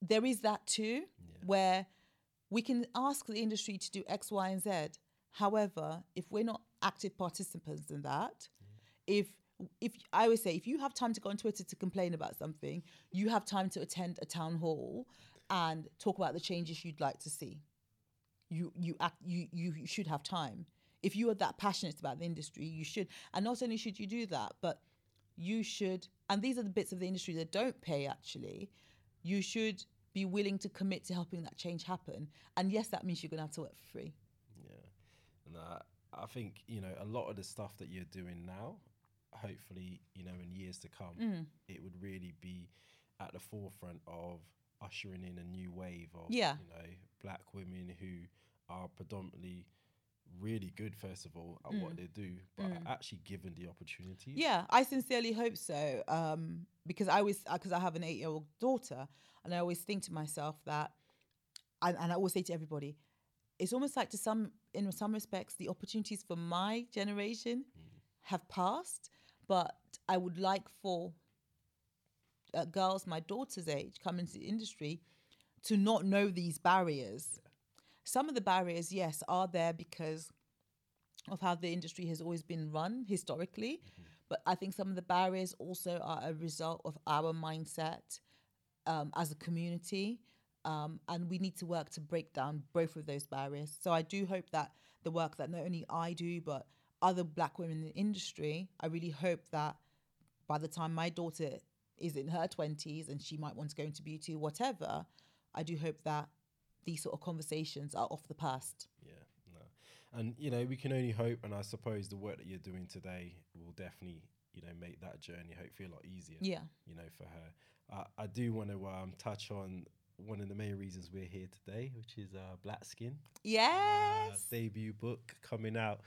there is that too, where we can ask the industry to do X, Y, and Z. However, if we're not active participants in that, if if I always say if you have time to go on Twitter to complain about something, you have time to attend a town hall and talk about the changes you'd like to see. You you act you you should have time. If you are that passionate about the industry, you should. And not only should you do that, but you should and these are the bits of the industry that don't pay actually. You should be willing to commit to helping that change happen. And yes, that means you're going to have to work for free. Yeah, and uh, I think you know a lot of the stuff that you're doing now. Hopefully, you know, in years to come, Mm. it would really be at the forefront of ushering in a new wave of Yeah. you know black women who are predominantly really good first of all at what Mm. they do but Mm. actually given the opportunity Yeah, I sincerely hope so. Um, because I always, because I have an eight-year-old daughter, and I always think to myself that, and, and I always say to everybody, it's almost like to some, in some respects, the opportunities for my generation have passed, but I would like for uh, girls my daughter's age come into the industry to not know these barriers. Some of the barriers, yes, are there because of how the industry has always been run historically. But I think some of the barriers also are a result of our mindset um, as a community. Um, and we need to work to break down both of those barriers. So I do hope that the work that not only I do, but other black women in the industry, I really hope that by the time my daughter is in her 20s and she might want to go into beauty, whatever, I do hope that these sort of conversations are off the past. yeah no and you know we can only hope and i suppose the work that you're doing today will definitely you know make that journey hopefully a lot easier Yeah. you know for her uh, i do want to um, touch on one of the main reasons we're here today which is uh, black skin Yes. uh, debut book coming out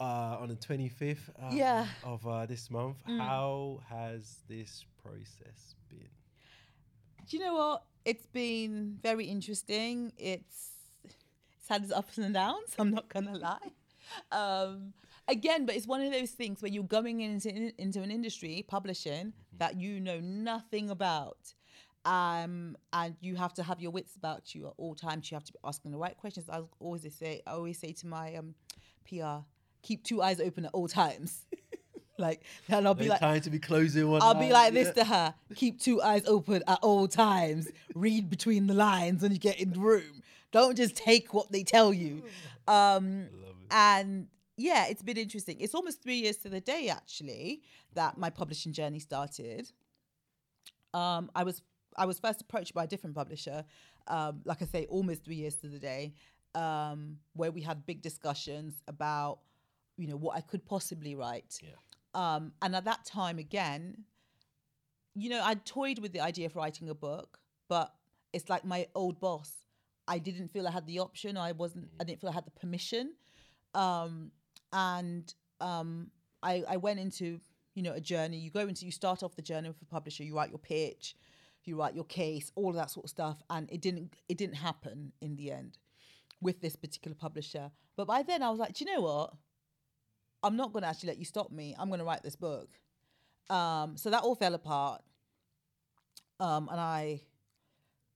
uh, on the 25th uh, Yeah. of uh, this month. Mm. How has this process been? Do you know what? It's been very interesting. It's it's had its ups and downs. I'm not gonna lie. Um, again, but it's one of those things where you're going into into an industry publishing that you know nothing about. Um, and you have to have your wits about you at all times. You have to be asking the right questions. I always say, I always say to my um, PR, keep two eyes open at all times. like, and I'll be like, time to be closing one. I'll be like this yeah. to her: keep two eyes open at all times. Read between the lines when you get in the room. Don't just take what they tell you. Um, and yeah, it's been interesting. It's almost three years to the day actually that my publishing journey started. Um, I was I was first approached by a different publisher, um, like I say, almost three years to the day, um, where we had big discussions about, you know, what I could possibly write. Yeah. Um, and at that time, again, you know, I toyed with the idea of writing a book, but it's like my old boss. I didn't feel I had the option. I wasn't. I didn't feel I had the permission. Um, and um, I, I went into you know a journey. You go into you start off the journey with a publisher. You write your pitch, you write your case, all of that sort of stuff, and it didn't it didn't happen in the end with this particular publisher. But by then I was like, do you know what? I'm not going to actually let you stop me. I'm going to write this book. Um, so that all fell apart. Um, and I,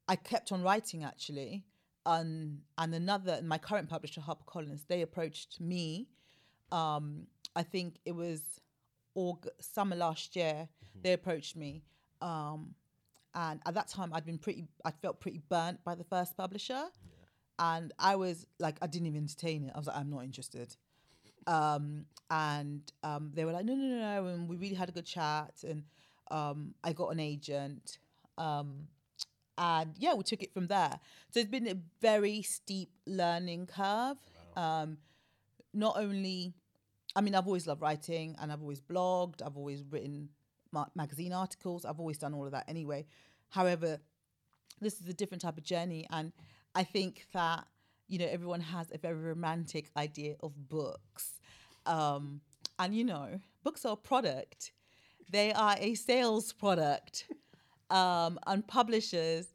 I kept on writing actually. Um, and another, my current publisher, HarperCollins, they approached me. Um, I think it was Aug- summer last year. They approached me. Um, and at that time, I'd been pretty, I felt pretty burnt by the first publisher. And I was like, I didn't even entertain it. I was like, I'm not interested um, and um, they were like, no, no, no, no, and we really had a good chat, and um, I got an agent, um, and yeah, we took it from there. So it's been a very steep learning curve. Um, not only, I mean, I've always loved writing, and I've always blogged, I've always written ma- magazine articles, I've always done all of that anyway. However, this is a different type of journey, and I think that you know everyone has a very romantic idea of books. Um, and you know books are a product. They are a sales product. Um, and publishers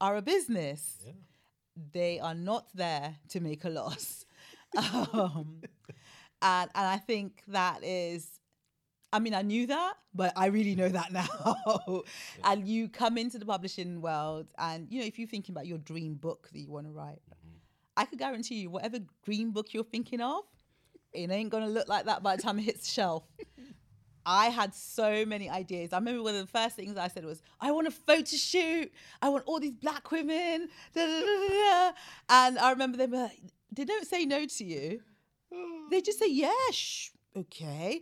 are a business. Yeah. they are not there to make a loss. Um, and and i think that is I mean, I knew that, but I really know that now. and you come into the publishing world, and you know, if you're thinking about your dream book that you want to write, I could guarantee you, whatever green book you're thinking of, it ain't gonna look like that by the time it hits the shelf. I had so many ideas. I remember one of the first things I said was, I want a photo shoot. I want all these black women. da, da, da, da, da." And I remember them like, they don't say no to you. They just say, yeah, okay.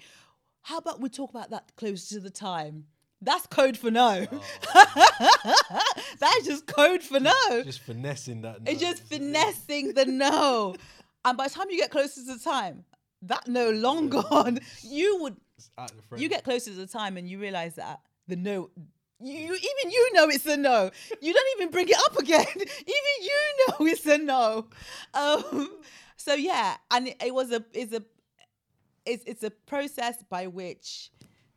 How about we talk about that closer to the time? That's code for no. That's just code for no. Just finessing that. It's just finessing the no. And by the time you get closer to the time, that no long gone, you would It's out the frame. you get closer to the time and you realize that the no you, even you know it's a no. You don't even bring it up again. even you know it's a no. Um, so yeah, and it, it was a it's a it's it's a process by which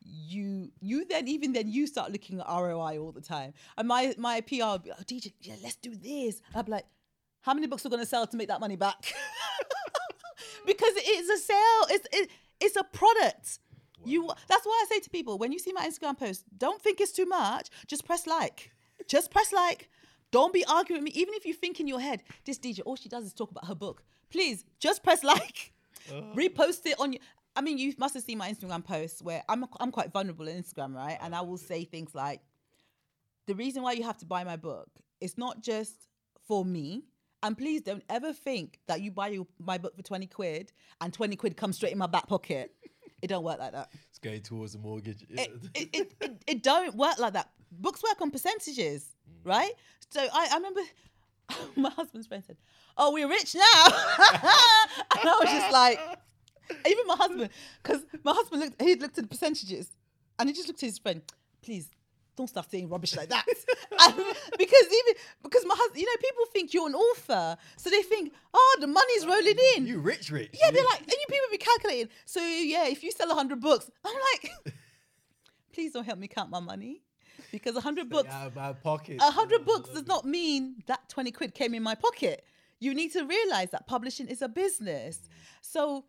you you then even then you start looking at ROI all the time. And my my PR would be, oh Dija, yeah, let's do this. I'd be like, how many books are gonna sell to make that money back? because it's a sale. It's it, it's a product. You that's why I say to people when you see my Instagram post, don't think it's too much. Just press like. Just press like. Don't be arguing with me. Even if you think in your head, this Dija, all she does is talk about her book. Please just press like. Uh. Repost it on your I mean, you must have seen my Instagram posts where I'm I'm quite vulnerable on Instagram, right? And I will say things like, the reason why you have to buy my book is not just for me. And please don't ever think that you buy your, my book for 20 quid and 20 quid comes straight in my back pocket. It don't work like that. It's going towards the mortgage. It, it, it, it, it don't work like that. Books work on percentages, mm. right? So I, I remember my husband's friend said, Oh, we're rich now. and I was just like, even my husband, because my husband looked, he looked at the percentages and he just looked at his friend, please don't start saying rubbish like that. Because even because my husband, you know, people think you're an author, so they think, oh, the money's rolling in. you rich, rich. yeah, they're like, and you people be calculating. So yeah, if you sell hundred books, I'm like, please don't help me count my money, because hundred books, my pocket. a hundred books does not mean that 20 quid came in my pocket. You need to realize that publishing is a business. So,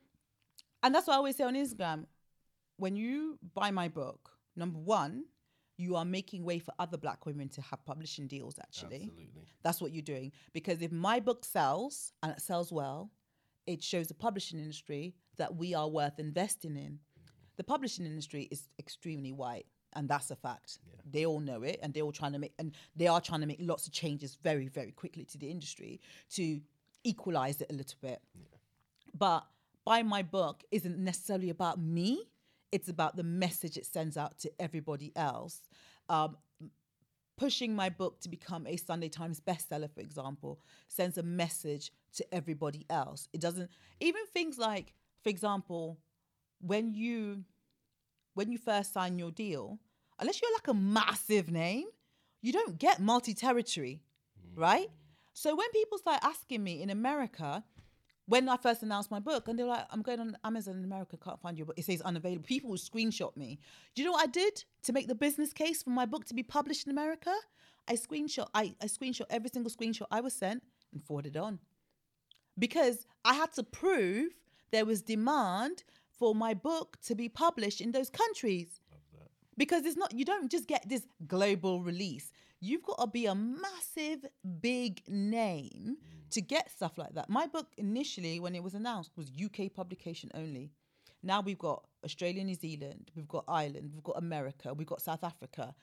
and that's what I always say on Instagram. When you buy my book, number one, you are making way for other black women to have publishing deals, actually. Absolutely. That's what you're doing. Because if my book sells and it sells well, it shows the publishing industry that we are worth investing in. The publishing industry is extremely white, and that's a fact. They all know it, and they're all trying to make and they are trying to make lots of changes very, very quickly to the industry to equalize it a little bit. But buying my book isn't necessarily about me. It's about the message it sends out to everybody else. Um, pushing my book to become a Sunday Times bestseller, for example, sends a message to everybody else. It doesn't even things like, for example, when you when you first sign your deal, unless you're like a massive name, you don't get multi-territory, right? So when people start asking me in America, when I first announced my book, and they're like, I'm going on Amazon in America, can't find your book. It says unavailable. People will screenshot me. Do you know what I did to make the business case for my book to be published in America? I screenshot, I, I screenshot every single screenshot I was sent and forwarded on. Because I had to prove there was demand for my book to be published in those countries because it's not you don't just get this global release you've got to be a massive big name mm. To get stuff like that my book initially when it was announced was uk publication only now we've got australia new zealand we've got ireland we've got america we've got south africa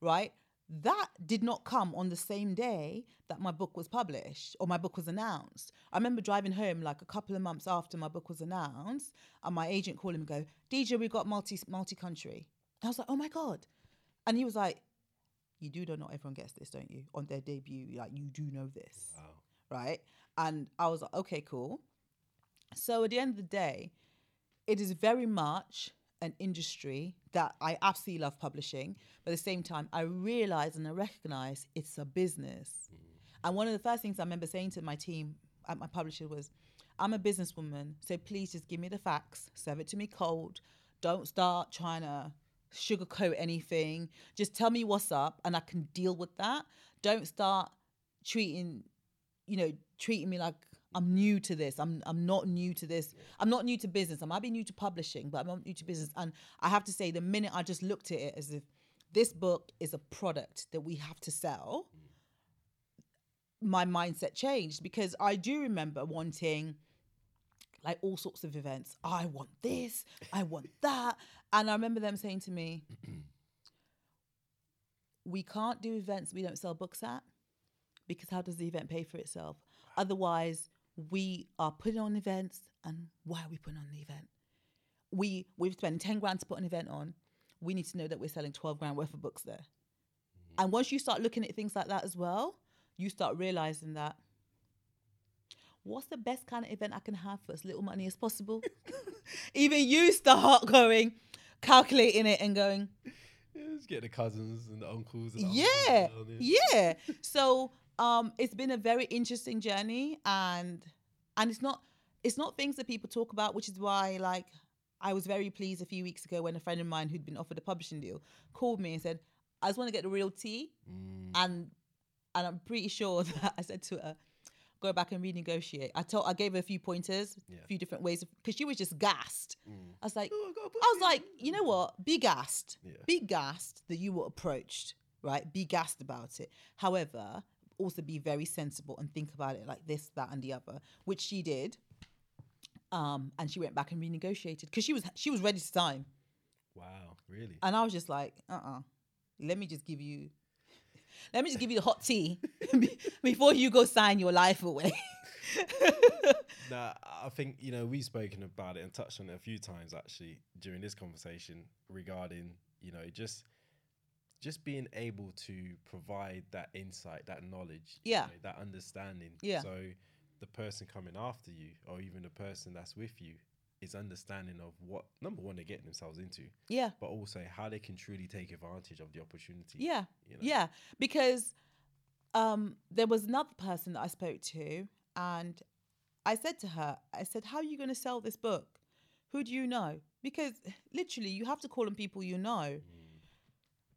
right that did not come on the same day that my book was published or my book was announced. I remember driving home like a couple of months after my book was announced, and my agent called him and go, Dija, we got multi multi country. I was like, oh my God. And he was like, You do know not everyone gets this, don't you? On their debut, like you do know this. Right. And I was like, okay, cool. So at the end of the day, it is very much an industry that I absolutely love publishing, but at the same time, I realize and I recognize it's a business. Mm. And one of the first things I remember saying to my team at my publisher was, I'm a businesswoman, so please just give me the facts, serve it to me cold. Don't start trying to sugarcoat anything. Just tell me what's up and I can deal with that. Don't start treating, you know, treating me like I'm new to this. I'm I'm not new to this. I'm not new to business. I might be new to publishing, but I'm not new to business. And I have to say, the minute I just looked at it as if this book is a product that we have to sell, my mindset changed because I do remember wanting like all sorts of events. I want this, I want that. And I remember them saying to me, We can't do events we don't sell books at because how does the event pay for itself? Otherwise, we are putting on events and why are we putting on the event? We we've spent 10 grand to put an event on. we need to know that we're selling 12 grand worth of books there. Mm-hmm. And once you start looking at things like that as well, you start realizing that what's the best kind of event I can have for as little money as possible? Even you start going, calculating it and going, Yeah, just get the cousins and the uncles. And the yeah, uncles yeah. So um, it's been a very interesting journey, and and it's not it's not things that people talk about, which is why like I was very pleased a few weeks ago when a friend of mine who'd been offered a publishing deal called me and said, "I just want to get the real tea," Mm, and and I'm pretty sure that I said to her. Go back and renegotiate. I told, I gave her a few pointers, Yeah. a few different ways, because she was just gassed. mm. I was like, Oh, I got a book I was deal. like, you know what? Be gassed. Yeah. Be gassed that you were approached, right? Be gassed about it. However, also be very sensible and think about it like this, that, and the other, which she did. Um, and she went back and renegotiated because she was she was ready to sign, Wow, really? and I was just like, uh, uh let me just give you, let me just give you the hot tea before you go sign your life away. Nah, I think you know we've spoken about it and touched on it a few times actually during this conversation regarding you know just just being able to provide that insight, that knowledge, you Yeah. know, that understanding. Yeah. So the person coming after you, or even the person that's with you, is understanding of what number one they're getting themselves into, yeah, but also how they can truly take advantage of the opportunity. yeah. you know? Yeah, because um, there was another person that I spoke to, and I said to her, I said, How are you going to sell this book? Who do you know? Because literally, you have to call on people you know.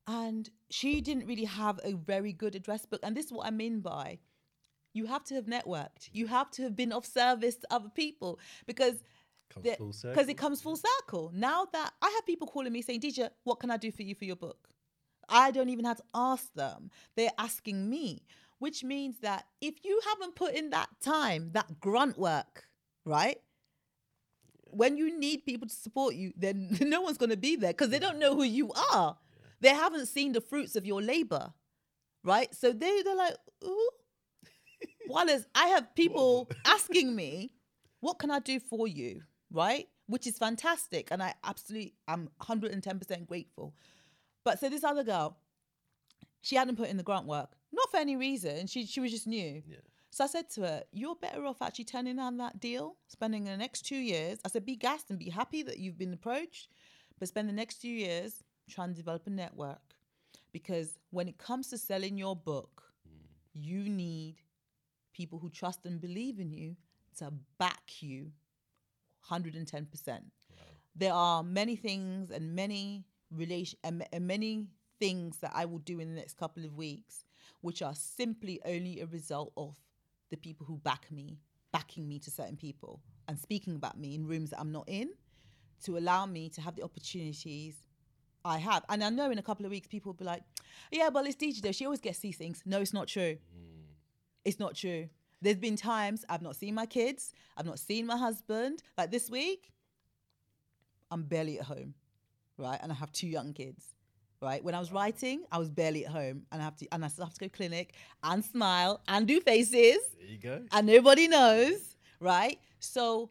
And she didn't really have a very good address book. And this is what I mean by you have to have networked, you have to have been of service to other people because Comes the- full because it comes full circle. Now that I have people calling me saying, Dija, what can I do for you for your book? I don't even have to ask them. They're asking me, which means that if you haven't put in that time, that grunt work, right? When you need people to support you, then no one's going to be there because they don't know who you are. They haven't seen the fruits of your labor, right? So they, they're like, ooh. While as I have people asking me, what can I do for you? Right? Which is fantastic. And I absolutely, I'm 110% grateful. But so this other girl, she hadn't put in the grant work, not for any reason. She, she was just new. Yeah. So I said to her, You're better off actually turning down that deal, spending the next two years. I said, Be gassed and be happy that you've been approached, but spend the next two years trying to develop a network. Because when it comes to selling your book, you need people who trust and believe in you to back you 110%. There are many things and many relation and, and many things that I will do in the next couple of weeks which are simply only a result of the people who back me, backing me to certain people and speaking about me in rooms that I'm not in to allow me to have the opportunities I have. And I know in a couple of weeks people will be like, yeah, well, it's Dija though. She always gets these things. No, it's not true. Mm. It's not true. There's been times I've not seen my kids, I've not seen my husband. Like this week, I'm barely at home, right? And I have two young kids, right? When I was writing, I was barely at home, and I have to, and I still have to go clinic and smile and do faces, There you go. and nobody knows, right? So,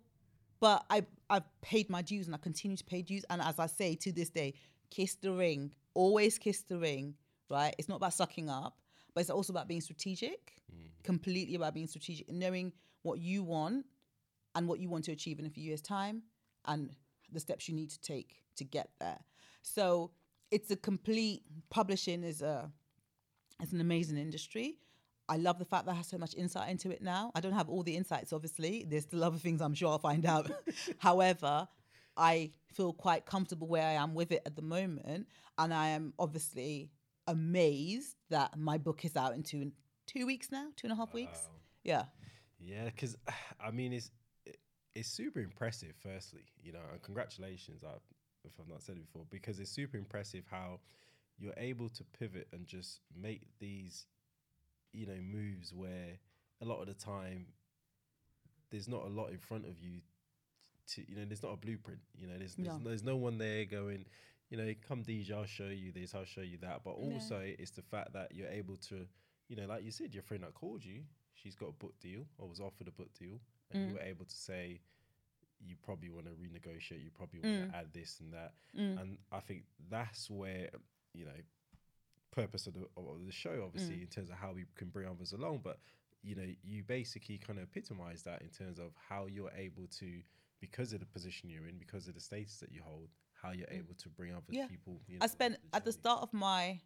but I I've paid my dues, and I continue to pay dues, and as I say to this day, kiss the ring, always kiss the ring, right? It's not about sucking up, but it's also about being strategic, mm. completely about being strategic, knowing what you want and what you want to achieve in a few years' time and the steps you need to take to get there. So it's a complete publishing is a it's an amazing industry. I love the fact that I have so much insight into it now. I don't have all the insights, obviously. There's still other things I'm sure I'll find out. However, I feel quite comfortable where I am with it at the moment. And I am obviously amazed that my book is out in two, two weeks now, two and a half weeks. Yeah. Yeah, because I mean, it's it- it's super impressive. Firstly, you know, and congratulations. I, if I've not said it before, because it's super impressive how you're able to pivot and just make these, you know, moves where a lot of the time there's not a lot in front of you. To you know, there's not a blueprint. You know, there's there's No. no, there's no one there going. You know, come Dija, I'll show you this, I'll show you that. But Yeah. also, it's the fact that you're able to, you know, like you said, your friend that called you, she's got a book deal or was offered a book deal, and Mm. you were able to say, you probably want to renegotiate. You probably want to mm. add this and that. Mm. And I think that's where you know purpose of the of the show, obviously, mm. in terms of how we can bring others along. But you know, you basically kind of epitomize that in terms of how you're able to, because of the position you're in, because of the status that you hold, how you're mm. able to bring other Yeah. people. You I spent along at the start of my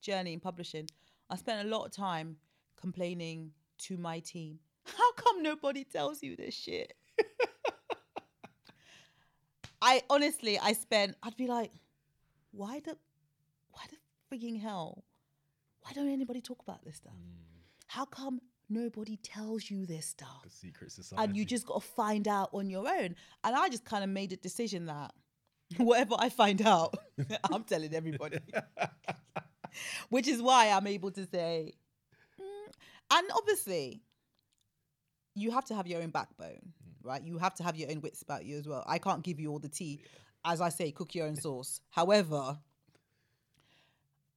journey in publishing, I spent a lot of time complaining to my team. How come nobody tells you this shit? I honestly, I spent. I'd be like, why the, why the freaking hell? Why don't anybody talk about this stuff? Mm. How come nobody tells you this stuff? the secret society. and you just got to find out on your own. And I just kind of made a decision that whatever I find out, I'm telling everybody. Which is why I'm able to say, mm, and obviously, you have to have your own backbone, right? You have to have your own wits about you as well. I can't give you all the tea. As I say, cook your own sauce. However,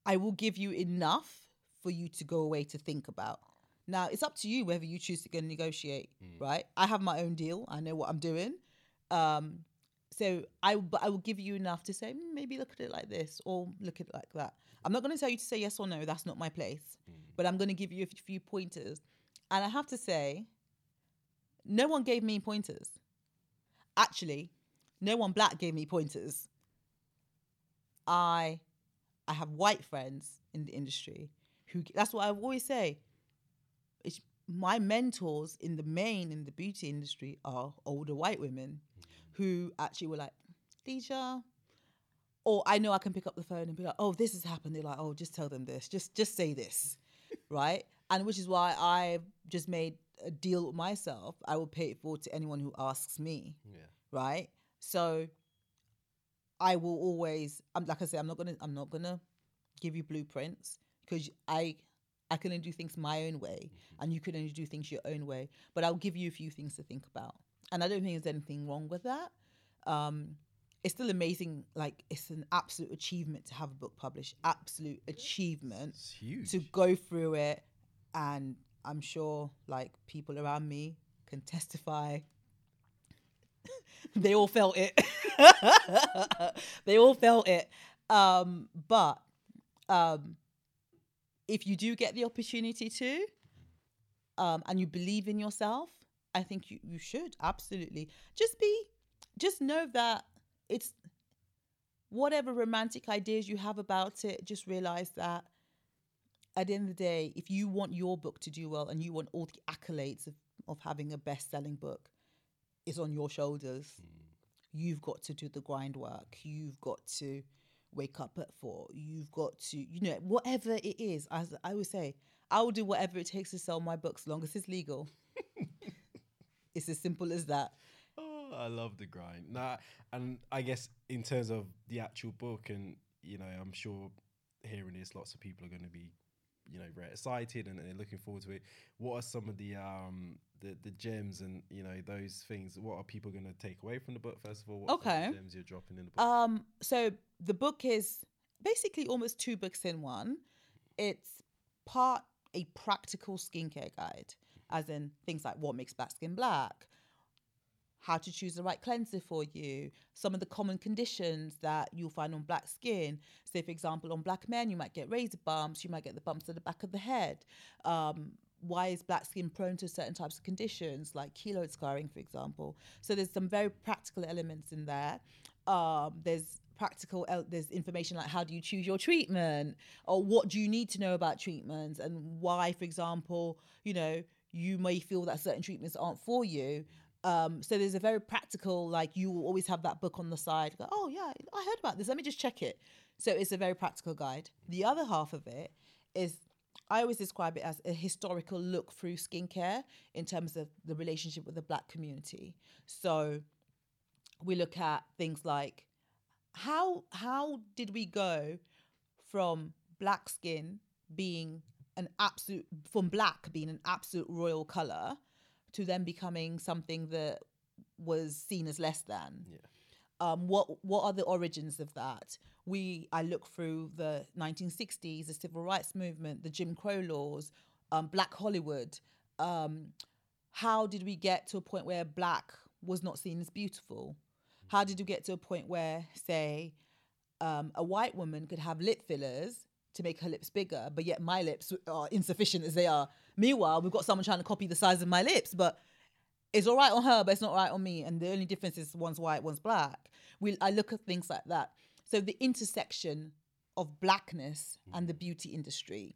I will give you enough for you to go away to think about. Now, it's up to you whether you choose to go and negotiate, right? I have my own deal. I know what I'm doing. Um, so I, but I will give you enough to say "Mm, maybe look at it like this or look at it like that. I'm not going to tell you to say yes or no. That's not my place. But I'm going to give you a few pointers. And I have to say, no one gave me pointers. Actually, no one black gave me pointers. I I have white friends in the industry who that's what I always say. My mentors in the main in the beauty industry are older white women mm-hmm. who actually were like, Dija, or I know I can pick up the phone and be like, oh, this has happened. They're like, oh, just tell them this. Just just say this. right? And which is why I just made a deal with myself. I will pay it forward to anyone who asks me yeah. right? So I will always, I'm like I say, I'm not gonna, I'm not gonna give you blueprints because I, I can only do things my own way, and you can only do things your own way. But I'll give you a few things to think about, and I don't think there's anything wrong with that. Um, it's still amazing. Like it's an absolute achievement to have a book published. Absolute achievement It's huge. to go through it and i'm sure like people around me can testify they all felt it they all felt it um but um if you do get the opportunity to um and you believe in yourself i think you, you should absolutely just be just know that it's whatever romantic ideas you have about it just realize that at the end of the day, if you want your book to do well and you want all the accolades of, of having a best selling book, it's on your shoulders. You've got to do the grind work. You've got to wake up at four. You've got to, you know, whatever it is. As I always say, I will do whatever it takes to sell my books, long as it's legal. it's as simple as that. Oh, I love the grind. Nah, and I guess in terms of the actual book, and you know, I'm sure hearing this, lots of people are going to be, you know, very excited and, and they're looking forward to it. What are some of the um the the gems and you know those things? What are people going to take away from the book? First of all, what Okay. gems you're dropping in the book? Um, so the book is basically almost two books in one. It's part a practical skincare guide, as in things like what makes black skin black, how to choose the right cleanser for you, some of the common conditions that you'll find on black skin. Say, for example, on black men, you might get razor bumps, you might get the bumps at the back of the head. Um, why is black skin prone to certain types of conditions, like keloid scarring, for example? So there's some very practical elements in there. Um, there's practical el- there's information like how do you choose your treatment or what do you need to know about treatments and why for example you know you may feel that certain treatments aren't for you um, so there's a very practical like you will always have that book on the side go oh yeah i heard about this let me just check it so it's a very practical guide the other half of it is I always describe it as a historical look through skincare in terms of the relationship with the black community. So we look at things like how how did we go from black skin being an absolute from black being an absolute royal color to then becoming something that was seen as less than Yeah. um, what what are the origins of that? We I look through the 1960s, the civil rights movement, the Jim Crow laws, um, Black Hollywood. Um, how did we get to a point where black was not seen as beautiful? How did you get to a point where, say, um, a white woman could have lip fillers to make her lips bigger, but yet my lips are insufficient as they are. Meanwhile, we've got someone trying to copy the size of my lips, but it's all right on her, but it's not right on me. And the only difference is one's white, one's black. We, I look at things like that. So the intersection of blackness and the beauty industry.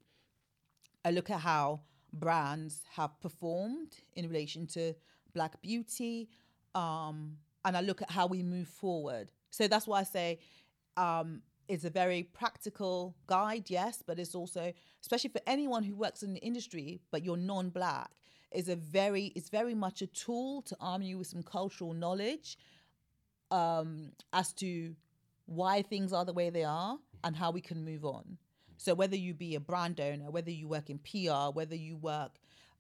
I look at how brands have performed in relation to black beauty, um, and I look at how we move forward. So that's why I say um, it's a very practical guide, yes, but it's also, especially for anyone who works in the industry, but you're non-black, is a very, it's very much a tool to arm you with some cultural knowledge um, as to why things are the way they are and how we can move on. So whether you be a brand owner, whether you work in PR, whether you work,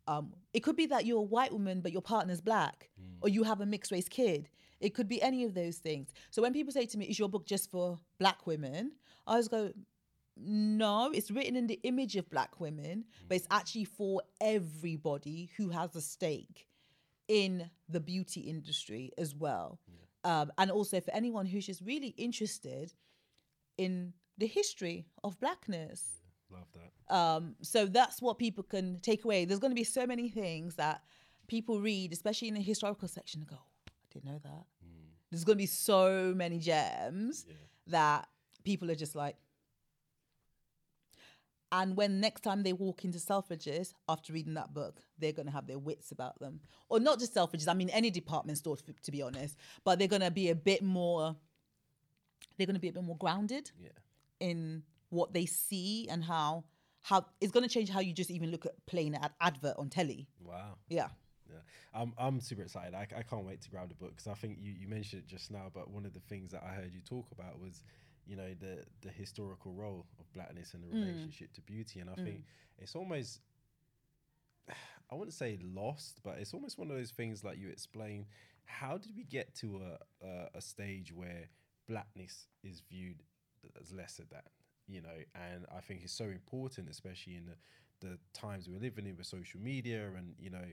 um, it could be that you're a white woman but your partner's black, or you have a mixed race kid. It could be any of those things. So when people say to me, "Is your book just for black women?" I always go, "No, it's written in the image of black women, but it's actually for everybody who has a stake in the beauty industry as well, um, and also for anyone who's just really interested in the history of blackness." Love that. Um, so that's what people can take away. There's going to be so many things that people read, especially in the historical section, and go, didn't know that. Mm. There's going to be so many gems Yeah. that people are just like. And when next time they walk into Selfridges after reading that book, they're going to have their wits about them. Or not just Selfridges, I mean, any department store, to, be honest, but they're going to be a bit more, they're going to be a bit more grounded Yeah. in what they see and how how it's going to change how you just even look at playing an advert on telly. Wow. Yeah. Yeah, I'm I'm super excited. I, I can't wait to grab the book because I think you, you mentioned it just now. But one of the things that I heard you talk about was, you know, the the historical role of blackness and the mm. relationship to beauty, and I think mm. it's almost I wouldn't say lost, but it's almost one of those things like you explain. How did we get to a a, a stage where blackness is viewed as lesser than? You know, and I think it's so important, especially in the, the times we're living in with social media and you know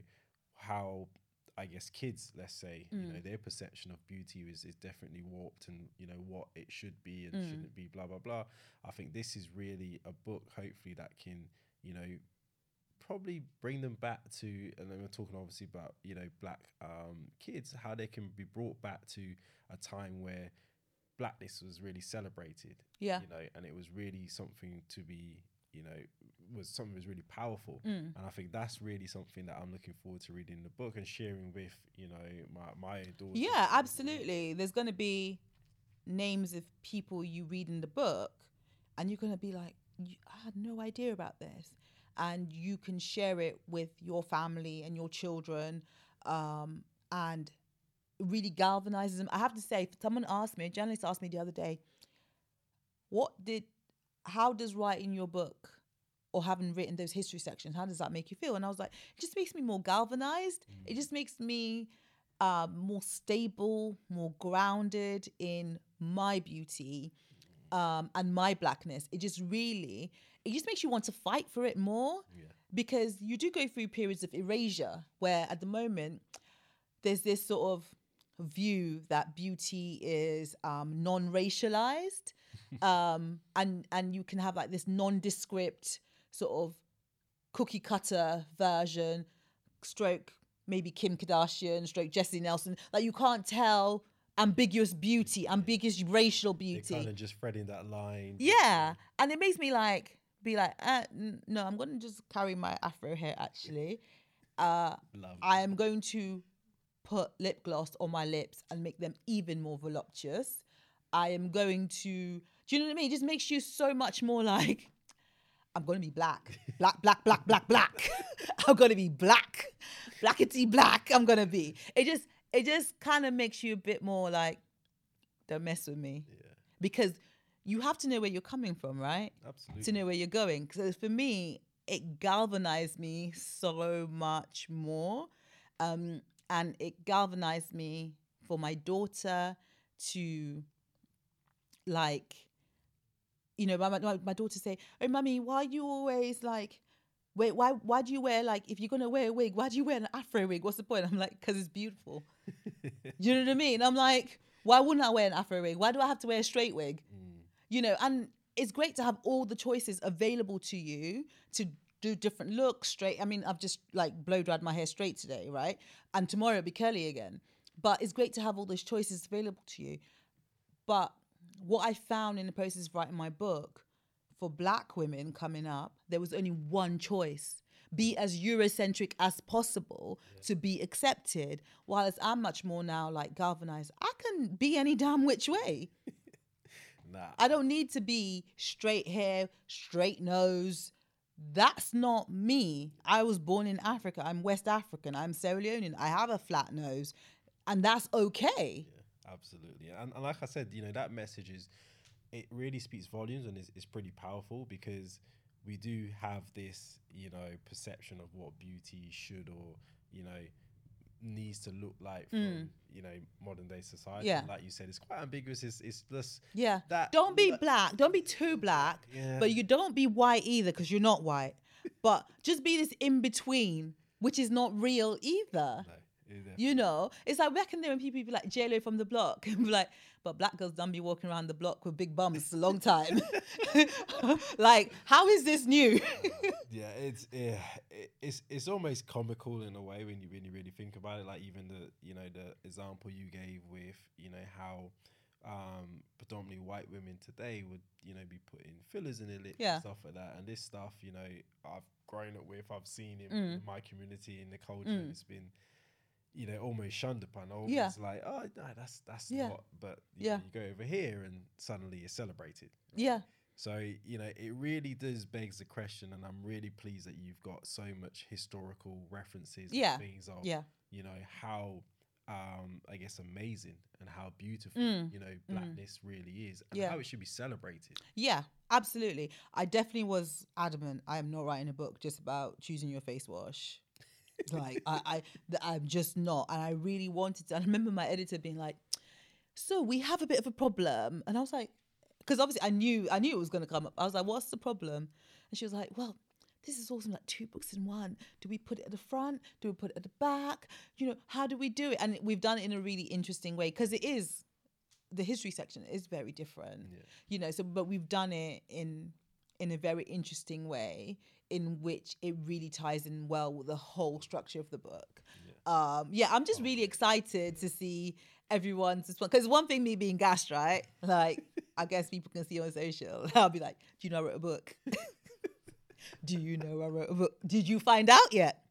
how I guess kids, let's say, you know, their perception of beauty is, is definitely warped and, you know, what it should be and shouldn't be, blah, blah, blah. I think this is really a book, hopefully, that can, you know, probably bring them back to, and then we're talking obviously about, you know, black um, kids, how they can be brought back to a time where blackness was really celebrated. Yeah. You know, and it was really something to be, you know, was something that was really powerful. Mm. And I think that's really something that I'm looking forward to reading the book and sharing with, you know, my, my daughter. Yeah, absolutely. There's going to be names of people you read in the book, and you're going to be like, I had no idea about this. And you can share it with your family and your children um, and really galvanizes them. I have to say, someone asked me, a journalist asked me the other day, what did, how does writing your book or having written those history sections, how does that make you feel? And I was like, it just makes me more galvanized. It just makes me um, more stable, more grounded in my beauty um, and my blackness. It just really, it just makes you want to fight for it more because you do go through periods of erasure where at the moment there's this sort of view that beauty is um, non-racialized um, and and you can have like this nondescript sort of cookie cutter version stroke maybe kim kardashian stroke jesy nelson like you can't tell ambiguous beauty ambiguous racial They're beauty kind of just threading that line. yeah, and it makes me like be like, uh, n- no, I'm gonna just carry my afro hair. Actually, uh. I am going to put lip gloss on my lips and make them even more voluptuous. I am going to, do you know what I mean? It just makes you so much more like, I'm gonna be black, black, black, black, black, black. I'm gonna be black, blackety black. I'm gonna be. It just, it just kind of makes you a bit more like, don't mess with me, Yeah, because you have to know where you're coming from, right? absolutely. to know where you're going. So for me, it galvanized me so much more. Um, and it galvanized me for my daughter to like, you know, my, my, my daughter say, Oh, mummy, why are you always like wait, why why do you wear like if you're gonna wear a wig, why do you wear an afro wig? What's the point? I'm like, because it's beautiful. you know what I mean? I'm like, why wouldn't I wear an afro wig? Why do I have to wear a straight wig? Mm. You know, and it's great to have all the choices available to you to do different looks straight. I mean, I've just like blow dried my hair straight today, right? And tomorrow it'll be curly again. But it's great to have all those choices available to you. But what I found in the process of writing my book for black women coming up, there was only one choice. Be as Eurocentric as possible to be accepted. While I'm much more now like galvanized, I can be any damn which way. Nah. I don't need to be straight hair, straight nose. That's not me. I was born in Africa. I'm West African. I'm Sierra Leonean. I have a flat nose, and that's okay. Absolutely. And, and like I said, you know, that message is, it really speaks volumes and is, is pretty powerful because we do have this, you know, perception of what beauty should or, you know, needs to look like from, you know, modern day society. Mm. Yeah. Like you said, it's quite ambiguous. It's, it's just, Yeah. That- don't be that- black. Don't be too black. Yeah. But you don't be white either because you're not white. but just be this in between, which is not real either. no, You know, it's like back in there when people be like JLo from the block and be like, but black girls don't be walking around the block with big bums a long time. like, how is this new? yeah, it's yeah, it's it's almost comical in a way when you when you really think about it. Like even the you know the example you gave with you know how um, predominantly white women today would you know be putting fillers in their lips Yeah. and stuff like that. And this stuff you know I've grown up with, I've seen in, Mm. in my community in the culture. and It's been you know almost shunned upon. Always Yeah. like oh no, that's that's Yeah. not. But you Yeah. you go over here and suddenly it's celebrated. yeah. So, you know, it really does begs the question, and I'm really pleased that you've got so much historical references Yeah, and things of, Yeah. you know, how, um, I guess, amazing and how beautiful, Mm, you know, blackness really is and Yeah. how it should be celebrated. Yeah, absolutely. I definitely was adamant. I am not writing a book just about choosing your face wash. Like I, I I'm just not. And I really wanted to. And I remember my editor being like, "So we have a bit of a problem," and I was like, because obviously I knew, I knew it was going to come up. I was like, "What's the problem?" And she was like, "Well." This is awesome, like two books in one. Do we put it at the front? Do we put it at the back? You know, how do we do it? And we've done it in a really interesting way because it is the history section is very different Yeah. you know so but we've done it in in a very interesting way in which it really ties in well with the whole structure of the book. Um yeah i'm just really excited to see everyone's response because one thing me being gassed right? Like i guess people can see on social. I'll be like do you know i wrote a book? Do you know i wrote a book? Did you find out yet?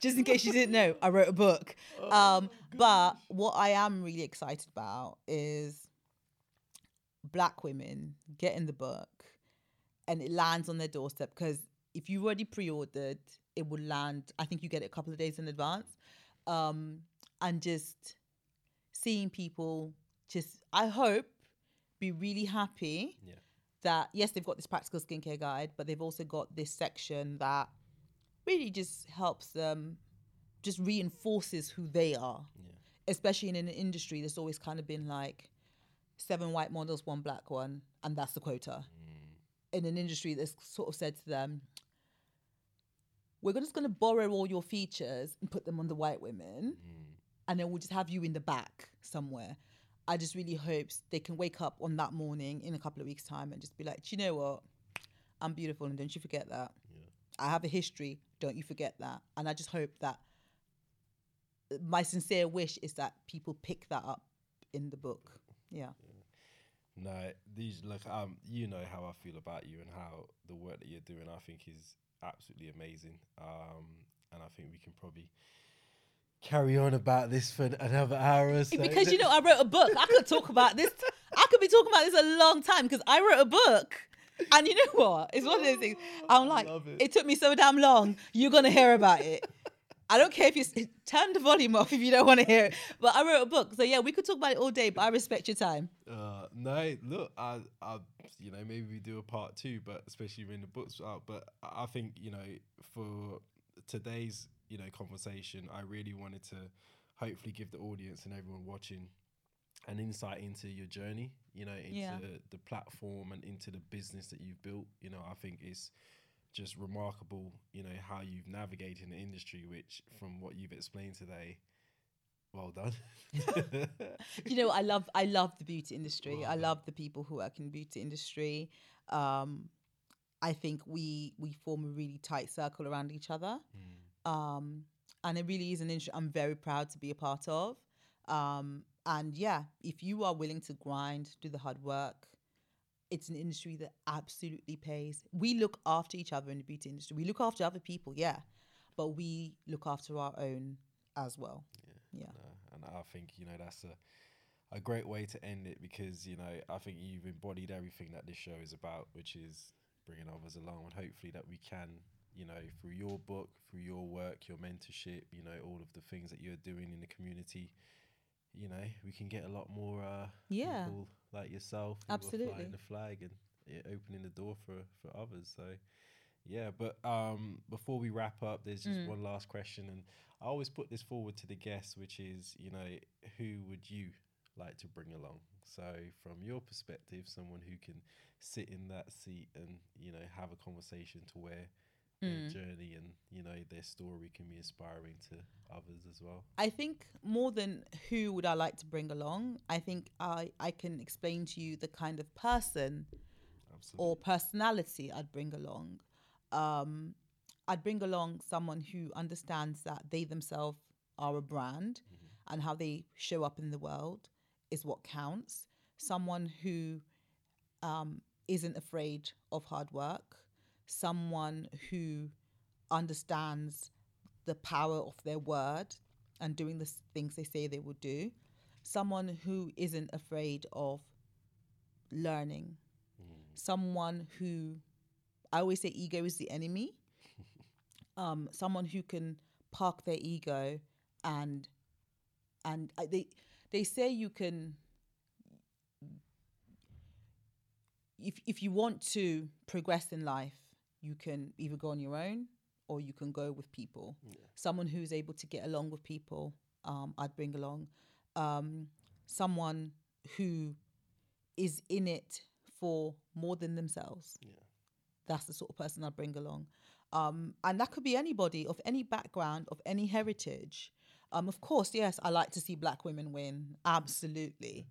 Just in case you didn't know i wrote a book. Um but what i am really excited about is black women getting the book and it lands on their doorstep because if you've already pre-ordered it will land i think you get it a couple of days in advance um and just seeing people just i hope be really happy Yeah. that yes they've got this practical skincare guide but they've also got this section that really just helps them just reinforces who they are Yeah. especially in an industry that's always kind of been like seven white models, one black one, and that's the quota. In an industry that's sort of said to them, we're just going to borrow all your features and put them on the white women, and then we'll just have you in the back somewhere. I just really hope they can wake up on that morning in a couple of weeks' time and just be like, Do you know what? I'm beautiful, and don't you forget that. I have a history. Don't you forget that. And I just hope that my sincere wish is that people pick that up in the book. Yeah. No, these look. Um, you know how I feel about you and how the work that you're doing. I think is absolutely amazing. Um, and I think we can probably carry on about this for another hour or so. Because you know, I wrote a book. I could talk about this. I could be talking about this a long time because I wrote a book. And you know what? It's one of those things. I'm like, it. it. took me so damn long. You're gonna hear about it. I don't care if you turn the volume off if you don't want to hear it. But I wrote a book, so yeah, we could talk about it all day. But I respect your time. Uh, no, look, I, I, you know, maybe we do a part two, but especially when the book's out. But I think you know, for today's you know conversation, I really wanted to hopefully give the audience and everyone watching an insight into your journey. You know, into Yeah. the platform and into the business that you've built. You know, I think it's just remarkable, you know, how you've navigated the industry, which from what you've explained today, well done. you know, I love I love the beauty industry. Well I love the people who work in the beauty industry. Um, I think we we form a really tight circle around each other. Um, and it really is an industry I'm very proud to be a part of. Um, and yeah, if you are willing to grind, do the hard work, it's an industry that absolutely pays. We look after each other in the beauty industry. We look after other people, yeah, but we look after our own as well. Yeah. And I think you know that's a a great way to end it because you know I think you've embodied everything that this show is about, which is bringing others along, and hopefully that we can, you know, through your book, through your work, your mentorship, you know, all of the things that you're doing in the community, you know, we can get a lot more uh, Yeah. people like yourself, Absolutely. flying the flag and yeah, opening the door for for others. So. Yeah, but um, before we wrap up, there's just Mm. one last question, and I always put this forward to the guests, which is, you know, who would you like to bring along? So, from your perspective, someone who can sit in that seat and you know have a conversation to where their Mm. journey and you know their story can be inspiring to others as well. I think more than who would I like to bring along, I think I, I can explain to you the kind of person Absolutely. or personality I'd bring along. Um, I'd bring along someone who understands that they themselves are a brand and how they show up in the world is what counts. Someone who um, isn't afraid of hard work, someone who understands the power of their word and doing the things they say they will do, someone who isn't afraid of learning, someone who I always say ego is the enemy. Um, someone who can park their ego and and I, they they say you can if if you want to progress in life, you can either go on your own or you can go with people. Someone who's able to get along with people, um, I'd bring along. Um, someone who is in it for more than themselves. Yeah. That's the sort of person I'd bring along. Um, and that could be anybody of any background, of any heritage. Um, of course, yes, I like to see black women win, absolutely.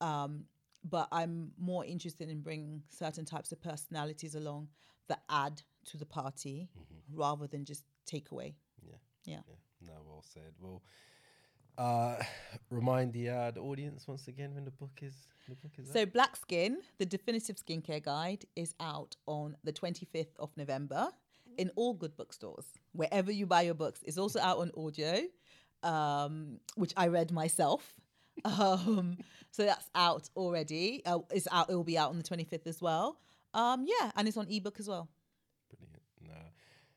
Um, but I'm more interested in bringing certain types of personalities along that add to the party rather than just take away. Yeah. Yeah. Yeah. No, well said. Well, uh, remind the uh, the audience once again when the book is the book is So, out. Black Skin, the definitive skincare guide, is out on the 25th of November in all good bookstores, wherever you buy your books. It's also out on audio, um, which I read myself. Um, so that's out already. Uh, it's out. It will be out on the 25th as well. Um, yeah, and it's on ebook as well.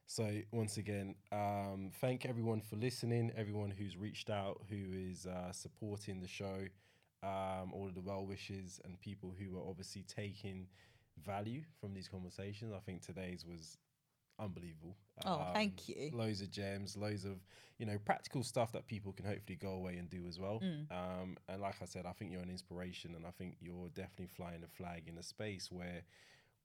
So once again, um, thank everyone for listening. Everyone who's reached out, who is uh, supporting the show, um, all of the well wishes and people who are obviously taking value from these conversations. I think today's was unbelievable. Oh, thank you. Loads of gems, loads of you know practical stuff that people can hopefully go away and do as well. Mm. Um, and like I said, I think you're an inspiration, and I think you're definitely flying a flag in a space where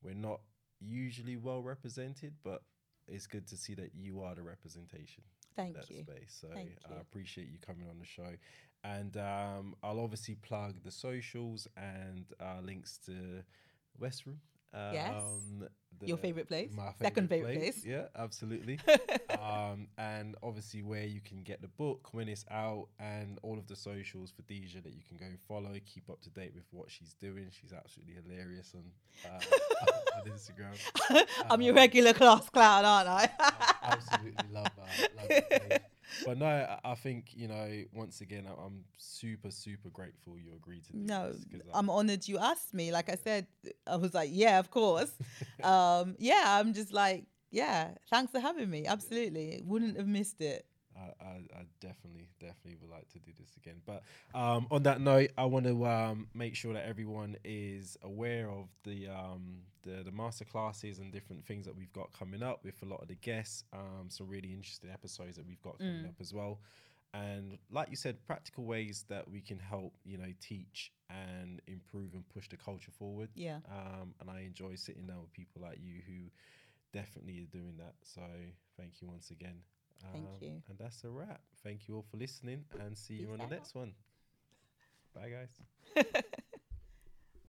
we're not usually well represented, but it's good to see that you are the representation in Thank that you. space. So I appreciate you coming on the show. And um, I'll obviously plug the socials and uh, links to West Room. Um, Yes. The- Your favorite place? My Second favourite place. Yeah, absolutely. um, and obviously where you can get the book when it's out and all of the socials for Dija that you can go and follow, keep up to date with what she's doing. She's absolutely hilarious on, uh, on Instagram. I'm your regular class clown, aren't I? absolutely love that. Love page. But no, I- think you know. Once again, I'm super, super grateful you agreed to do No, this. 'cause I'm honored you asked me. Like I said, I was like, yeah, of course. um, yeah, I'm just like, yeah, thanks for having me. Absolutely. Wouldn't have missed it. I, I, I definitely, definitely would like to do this again. But um, on that note, I want to um, make sure that everyone is aware of the um, the the master classes and different things that we've got coming up with a lot of the guests. Um, some really interesting episodes that we've got coming up as well. And like you said, practical ways that we can help, you know, teach and improve and push the culture forward. Yeah. Um, and I enjoy sitting down with people like you who definitely are doing that. So thank you once again. Thank Um, you. And that's a wrap. Thank you all for listening and see you Peace on the next one. Bye, guys.